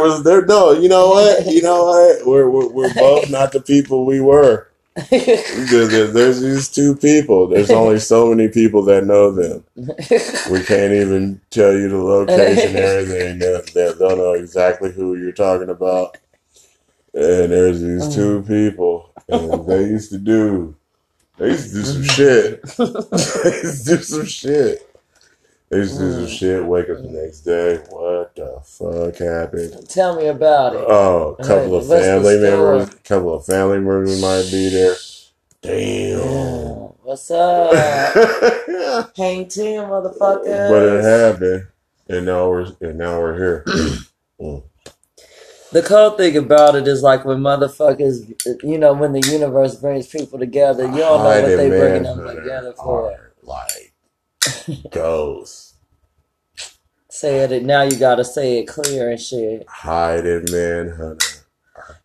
Speaker 2: was there no you know what? You know what? We're we're, we're both not the people we were. There, there- there's these two people. There's only so many people that know them. We can't even tell you the location and everything. They don't know exactly who you're talking about. And there's these two people and they used to do Mm-hmm. they used to do some shit they used to do some shit they used to do some shit wake up the next day what the fuck happened
Speaker 1: Tell me about it.
Speaker 2: Oh, a couple of family members, a couple of family members might be there. Damn.
Speaker 1: Yeah. What's up? Hang ten, motherfucker.
Speaker 2: But it happened, and now we're and now we're here. Mm.
Speaker 1: The cool thing about it is like when motherfuckers, you know, when the universe brings people together, you don't know what they bringing them together for.
Speaker 2: like ghosts.
Speaker 1: Say it. Now you gotta say it clear and shit.
Speaker 2: Hiding manhunter.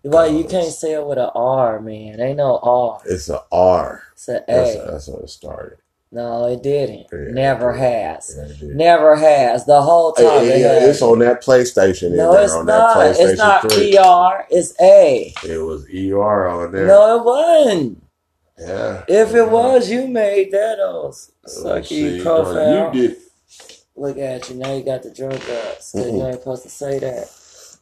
Speaker 1: Why you can't say it with an R, man? Ain't no R.
Speaker 2: It's a R.
Speaker 1: It's an
Speaker 2: That's,
Speaker 1: A.
Speaker 2: that's what it started.
Speaker 1: No, it didn't.
Speaker 2: Yeah,
Speaker 1: Never has.
Speaker 2: Yeah, did.
Speaker 1: Never has. The whole time it
Speaker 2: yeah, it's on that PlayStation.
Speaker 1: No, it's
Speaker 2: on
Speaker 1: not.
Speaker 2: That
Speaker 1: It's not
Speaker 2: 3.
Speaker 1: ER. It's A.
Speaker 2: It was ER on there.
Speaker 1: No, it wasn't.
Speaker 2: Yeah.
Speaker 1: If it was, you made that
Speaker 2: Let's
Speaker 1: sucky profile.
Speaker 2: You did.
Speaker 1: Look at you now. You got the drug up. So you ain't supposed to say that.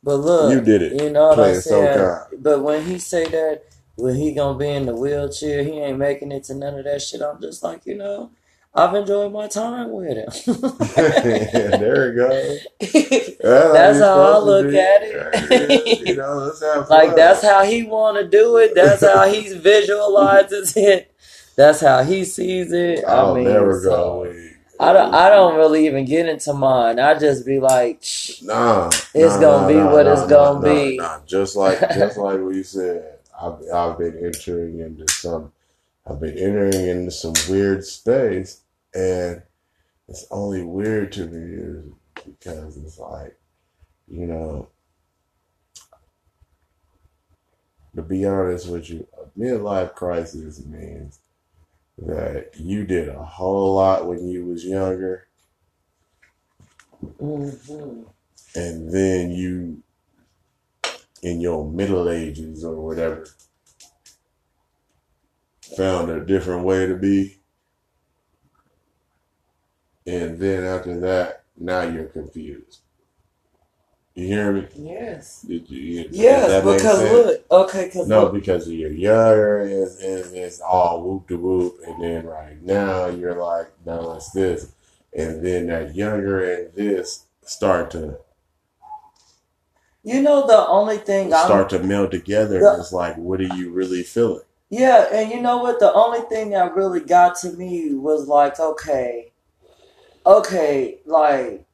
Speaker 1: But look,
Speaker 2: You did it.
Speaker 1: You know what I'm
Speaker 2: so
Speaker 1: saying?
Speaker 2: kind.
Speaker 1: But when he say that, when he gonna be in the wheelchair, he ain't making it to none of that shit. I'm just like, you know, I've enjoyed my time with him.
Speaker 2: there you go. That's,
Speaker 1: That's how I
Speaker 2: it's supposed to
Speaker 1: look at it.
Speaker 2: You know,
Speaker 1: like that's how he want to do it. That's how he visualizes it. That's how he sees it. I
Speaker 2: I'll
Speaker 1: mean,
Speaker 2: never
Speaker 1: so-
Speaker 2: go.
Speaker 1: I don't. I don't really even get into mine. I just be like,
Speaker 2: Nah,
Speaker 1: It's
Speaker 2: nah,
Speaker 1: gonna
Speaker 2: nah,
Speaker 1: be
Speaker 2: nah,
Speaker 1: what it's gonna be.
Speaker 2: Nah, just like just like what you said, I've I've been entering into some, I've been entering into some weird space, and it's only weird to me is because it's like, you know, to be honest with you, a midlife crisis means that you did a whole lot when you was younger
Speaker 1: Mhm.
Speaker 2: and then you in your middle ages or whatever found a different way to be. And then after that now you're confused. You hear me?
Speaker 1: Yes,
Speaker 2: Did you,
Speaker 1: yes. Because look, okay, because
Speaker 2: no because you're younger and, and it's all whoop de whoop and then right now you're like now it's this. And then that younger and this start to
Speaker 1: you know the only thing I'm
Speaker 2: start to meld together.
Speaker 1: The-
Speaker 2: it's like, what are you really feeling?
Speaker 1: Yeah, and you know what? The only thing that really got to me was like, okay, okay, like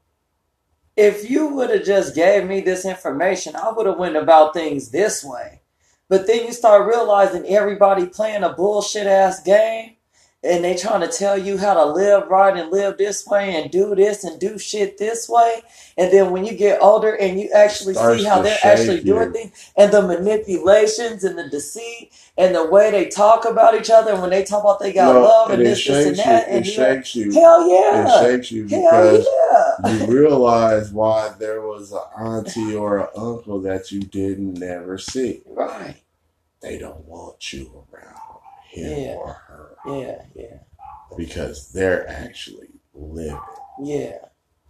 Speaker 1: if you would have just gave me this information, I would have went about things this way. But then you start realizing everybody playing a bullshit ass game and they trying to tell you how to live right and live this way and do this and do shit this way. And then when you get older and you actually
Speaker 2: Starts
Speaker 1: see how they're actually
Speaker 2: you.
Speaker 1: doing things and the manipulations and the deceit and the way they talk about each other and when they talk about they got love and
Speaker 2: and
Speaker 1: this, this and that
Speaker 2: you.
Speaker 1: and
Speaker 2: It shakes you.
Speaker 1: hell yeah.
Speaker 2: It shakes you
Speaker 1: Hell
Speaker 2: because
Speaker 1: yeah.
Speaker 2: you realize why there was an auntie or an uncle that you didn't never see.
Speaker 1: Right.
Speaker 2: They don't want you around him
Speaker 1: Yeah.
Speaker 2: or her
Speaker 1: Yeah, yeah,
Speaker 2: because they're actually living.
Speaker 1: yeah,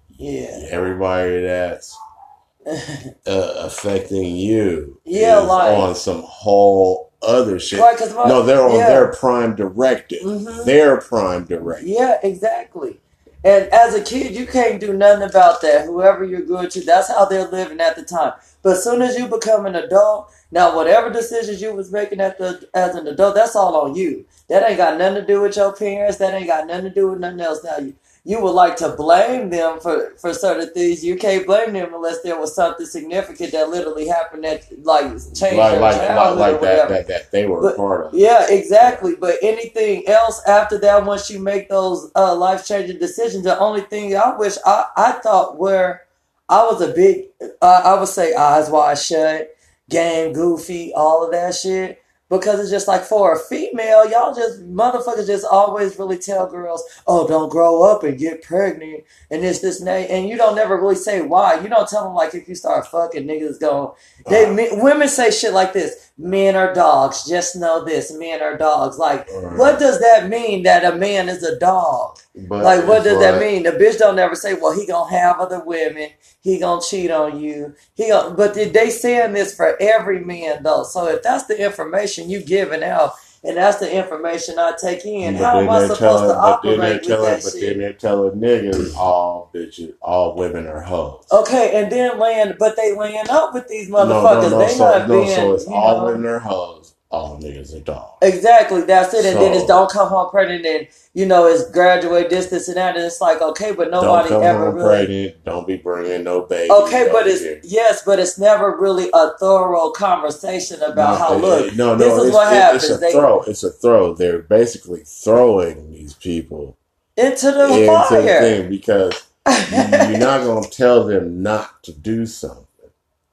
Speaker 1: yeah.
Speaker 2: Everybody that's uh, affecting you
Speaker 1: Yeah,
Speaker 2: is
Speaker 1: like-
Speaker 2: on some whole other shit.
Speaker 1: because
Speaker 2: No, they're on
Speaker 1: yeah.
Speaker 2: their prime directive.
Speaker 1: Mhm.
Speaker 2: Their prime directive.
Speaker 1: Yeah, exactly. And as a kid, you can't do nothing about that. Whoever you're good to, that's how they're living at the time. But as soon as you become an adult, now whatever decisions you was making at the as an adult, that's all on you. That ain't got nothing to do with your parents. That ain't got nothing to do with nothing else. Now you you would like to blame them for for certain things. You can't blame them unless there was something significant that literally happened that like changed
Speaker 2: Like like like,
Speaker 1: childhood
Speaker 2: like
Speaker 1: or
Speaker 2: that, that that they were
Speaker 1: But-
Speaker 2: a part of.
Speaker 1: Yeah, exactly. But anything else after that, once you make those uh, life changing decisions, the only thing I wish I, I thought where I was a big, uh, I would say eyes wide shut, game goofy, all of that shit. Because it's just like for a female, y'all just motherfuckers just always really tell girls, "Oh, don't grow up and get pregnant," and this, this, and that, and you don't never really say why. You don't tell them like if you start fucking niggas going. They
Speaker 2: Uh,
Speaker 1: me, women say shit like this: "Men are dogs." Just know this: men are dogs. Like,
Speaker 2: Right.
Speaker 1: what does that mean that a man is a dog?
Speaker 2: But
Speaker 1: Like, what does that mean? The bitch don't ever say, "Well, he gonna have other women. He gonna cheat on you. He gonna." But did they saying this for every man though? So if that's the information you giving out, and that's the information I take in,
Speaker 2: But
Speaker 1: how am I supposed
Speaker 2: telling,
Speaker 1: to
Speaker 2: but then
Speaker 1: operate with
Speaker 2: telling,
Speaker 1: that
Speaker 2: but
Speaker 1: shit?
Speaker 2: then they're telling niggas all bitches, all women are hoes.
Speaker 1: Okay, and then laying, but they laying up with these
Speaker 2: no, no,
Speaker 1: motherfuckers.
Speaker 2: no,
Speaker 1: they
Speaker 2: so,
Speaker 1: not
Speaker 2: no,
Speaker 1: being,
Speaker 2: so it's all
Speaker 1: know.
Speaker 2: women are hoes, all niggas are dogs.
Speaker 1: Exactly, that's it. And then it's don't come home pregnant, and you know it's graduate this, and that. And it's like okay, but
Speaker 2: don't
Speaker 1: nobody
Speaker 2: come
Speaker 1: ever
Speaker 2: home
Speaker 1: really.
Speaker 2: pregnant. Don't be bringing no baby.
Speaker 1: Okay, but it's
Speaker 2: here.
Speaker 1: yes, but it's never really a thorough conversation about how
Speaker 2: it-
Speaker 1: look.
Speaker 2: no, no,
Speaker 1: this is
Speaker 2: it's,
Speaker 1: what
Speaker 2: it-
Speaker 1: happens.
Speaker 2: It's a
Speaker 1: They-
Speaker 2: throw. It's a throw. They're basically throwing these people
Speaker 1: into the
Speaker 2: into the
Speaker 1: fire.
Speaker 2: thing because you- you're not gonna tell them not to do something.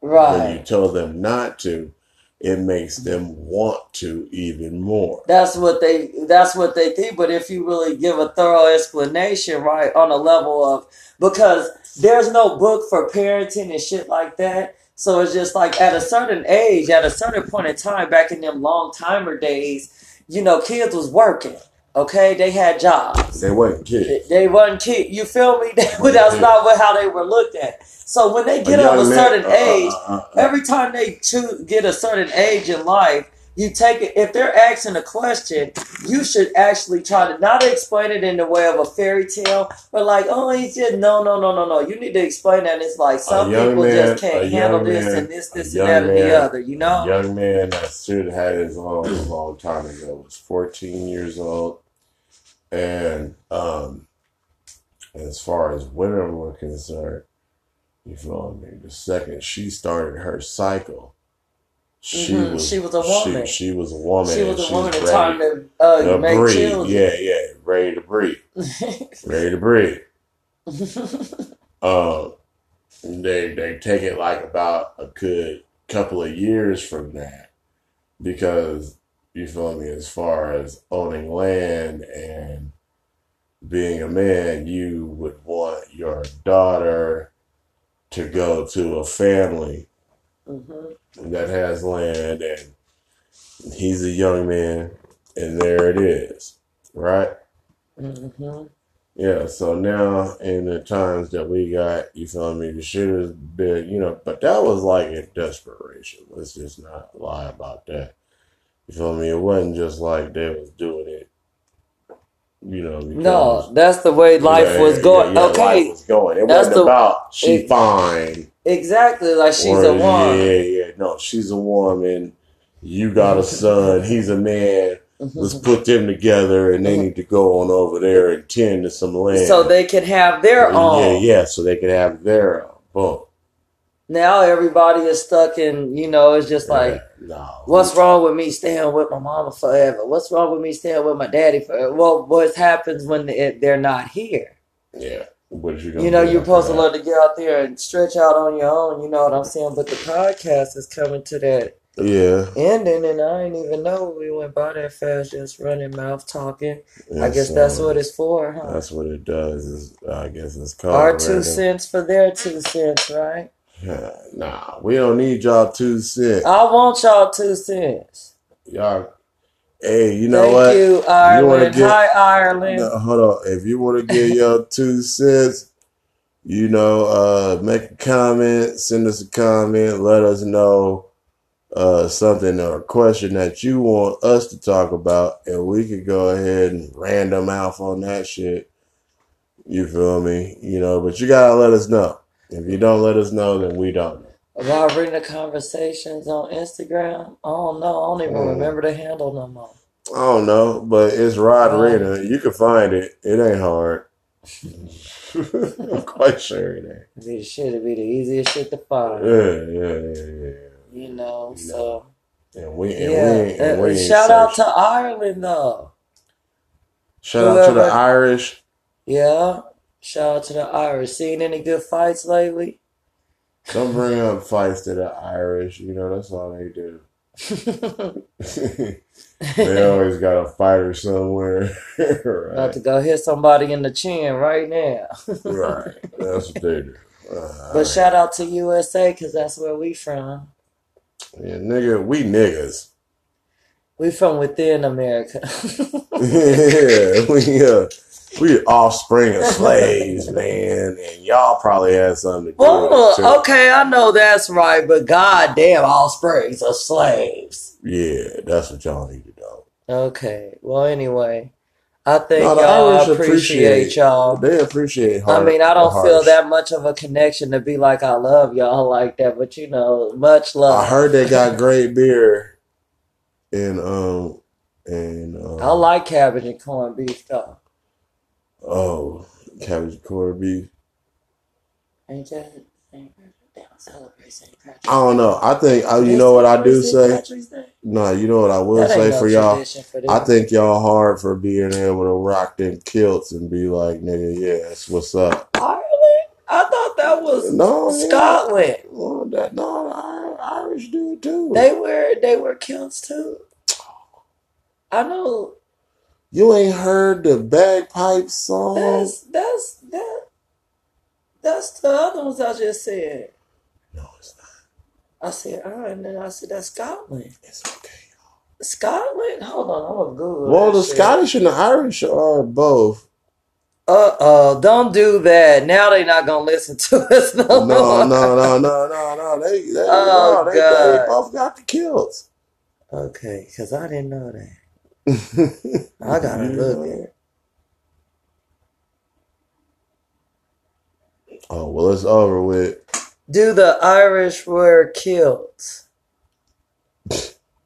Speaker 2: Right. When you tell them not to, it makes them want to even more.
Speaker 1: That's what they that's what they think. But if you really give a thorough explanation, right, on a level of because there's no book for parenting and shit like that. So it's just like at a certain age, at a certain point in time, back in them long timer days, you know, kids was working. Okay, they had jobs.
Speaker 2: They wasn't kids.
Speaker 1: They wasn't kids. You feel me? That's not what, how they were looked at. So when they get
Speaker 2: A
Speaker 1: of a
Speaker 2: man-
Speaker 1: certain
Speaker 2: uh, uh,
Speaker 1: age,
Speaker 2: uh, uh,
Speaker 1: every time they choose, get a certain age in life, you take it. If they're asking a question, you should actually try to not explain it in the way of a fairy tale, but like, oh, he's just no, no, no, no, no. You need to explain that. It's like some people
Speaker 2: man-
Speaker 1: just can't handle this
Speaker 2: man-
Speaker 1: and this, this, and that, and the other. You know?
Speaker 2: A young man that should have had his own a long time ago was 14 years old. And um, as far as women were concerned, you feel me? The second she started her cycle, she
Speaker 1: Mhm,
Speaker 2: was
Speaker 1: she was a woman.
Speaker 2: She, she was a woman.
Speaker 1: she was a woman in time to uh,
Speaker 2: to
Speaker 1: make children.
Speaker 2: Yeah, yeah, ready to breathe, ready to breathe. Um, they they take it like about a good couple of years from that because you feel me as far as owning land and being a man you would want your daughter to go to a family
Speaker 1: Mhm.
Speaker 2: that has land and he's a young man and there it is right
Speaker 1: Mhm.
Speaker 2: yeah, so now in the times that we got, you feel me, the shit has been, you know, but that was like in desperation. Let's just not lie about that. You feel me? It wasn't just like they was doing it, you know, because
Speaker 1: No, that's the way life
Speaker 2: Yeah,
Speaker 1: was
Speaker 2: yeah,
Speaker 1: going.
Speaker 2: yeah, life
Speaker 1: okay,
Speaker 2: was going. It
Speaker 1: That's
Speaker 2: wasn't
Speaker 1: the-
Speaker 2: about she
Speaker 1: it-
Speaker 2: fine.
Speaker 1: Exactly. Like she's
Speaker 2: or,
Speaker 1: a woman.
Speaker 2: Yeah, yeah. No, she's a woman. You got a son. He's a man. Let's
Speaker 1: Mhm.
Speaker 2: put them together and they need to go on over there and tend to some land.
Speaker 1: So they can have their
Speaker 2: Yeah,
Speaker 1: own.
Speaker 2: yeah, yeah. so they can have their own. Boom.
Speaker 1: Now everybody is stuck in. You know, it's just like.
Speaker 2: Yeah, no.
Speaker 1: What's wrong with me staying with my mama forever? What's wrong with me staying with my daddy forever? Well, what happens when they're not here?
Speaker 2: Yeah. What you gonna
Speaker 1: You know, you're supposed to learn to get out there and stretch out on your own. You know what I'm saying? But the podcast is coming to that
Speaker 2: Yeah.
Speaker 1: ending, and I didn't even know we went by that fast, just running mouth talking. I guess
Speaker 2: so
Speaker 1: that's what it's for, huh?
Speaker 2: That's what it does. Is I guess it's called
Speaker 1: Our two
Speaker 2: random.
Speaker 1: cents for their two cents, right?
Speaker 2: Yeah, Nah, we don't need y'all two cents.
Speaker 1: I want y'all two cents.
Speaker 2: Y'all, hey, you know
Speaker 1: Thank
Speaker 2: what?
Speaker 1: you,
Speaker 2: wanna get-
Speaker 1: Hi, Ireland.
Speaker 2: No, hold on. If you want to give your two cents, you know, uh, make a comment, send us a comment, let us know uh, something or a question that you want us to talk about, and we could go ahead and random mouth on that shit. You feel me? You know, but you gotta let us know. If you don't let us know, then we don't
Speaker 1: About reading the conversations on Instagram. I don't know. I don't even
Speaker 2: Mm.
Speaker 1: remember the handle no more.
Speaker 2: I don't know, but it's Rod
Speaker 1: Um,
Speaker 2: Rena. You can find it. It ain't hard. I'm quite sure it ain't.
Speaker 1: It'd be the shit. It'd be the easiest shit to find.
Speaker 2: Yeah, yeah, yeah, yeah.
Speaker 1: You know.
Speaker 2: No.
Speaker 1: So
Speaker 2: And we and
Speaker 1: yeah.
Speaker 2: we ain't, and we
Speaker 1: Uh, shout out to Ireland though.
Speaker 2: shout out to the Irish.
Speaker 1: Yeah. Shout out to the Irish. Seen any good fights lately?
Speaker 2: Don't bring up fights to the Irish. You know that's all they do. they always got a fighter somewhere.
Speaker 1: About
Speaker 2: right,
Speaker 1: to go hit somebody in the chin right now.
Speaker 2: right. That's what they do. Uh,
Speaker 1: But shout out to USA because that's where we from.
Speaker 2: yeah, nigga, we niggas.
Speaker 1: We from within America.
Speaker 2: yeah, we uh, we offspring of slaves, man, and y'all probably had something to do with it too.
Speaker 1: okay, I know that's right, but goddamn, offsprings are slaves.
Speaker 2: Yeah, that's what y'all need to know.
Speaker 1: Okay, well, anyway, I think
Speaker 2: No,
Speaker 1: y'all appreciate
Speaker 2: appreciate-
Speaker 1: y'all.
Speaker 2: They appreciate
Speaker 1: I mean, I don't feel that much of a connection to be like I love y'all like that, but you know, much love.
Speaker 2: I heard they got great beer, and um, and um,
Speaker 1: I like cabbage and corned beef though.
Speaker 2: oh cabbage and corned beef.
Speaker 1: Ain't that? Ain't that damn celebrate
Speaker 2: I don't know. I think uh, you know what I do say. No, you know what I will say for y'all.
Speaker 1: for.
Speaker 2: I think y'all hard for being able to rock them kilts and be like, nigga, yeah, that's what's up.
Speaker 1: Ireland, I thought that was
Speaker 2: No, yeah.
Speaker 1: Scotland.
Speaker 2: Well, that, no, Irish do it too.
Speaker 1: They were they were kilts too. I know
Speaker 2: you ain't heard the bagpipe song?
Speaker 1: that's that's that that's the other ones I just said.
Speaker 2: No, it's not.
Speaker 1: I said, all right, and then I said that's Scotland.
Speaker 2: It's okay.
Speaker 1: Scotland? Hold on, I'm gonna Google.
Speaker 2: Well, the
Speaker 1: shit.
Speaker 2: Scottish and the Irish are both.
Speaker 1: Uh oh, don't do that. Now they're not gonna listen to us no,
Speaker 2: No,
Speaker 1: more.
Speaker 2: no, no, no, no, no. They, they,
Speaker 1: Oh,
Speaker 2: no, they, they both got the kilts.
Speaker 1: Okay, because I didn't know that. I gotta look at
Speaker 2: that? Oh well, it's over with.
Speaker 1: Do the Irish wear kilts?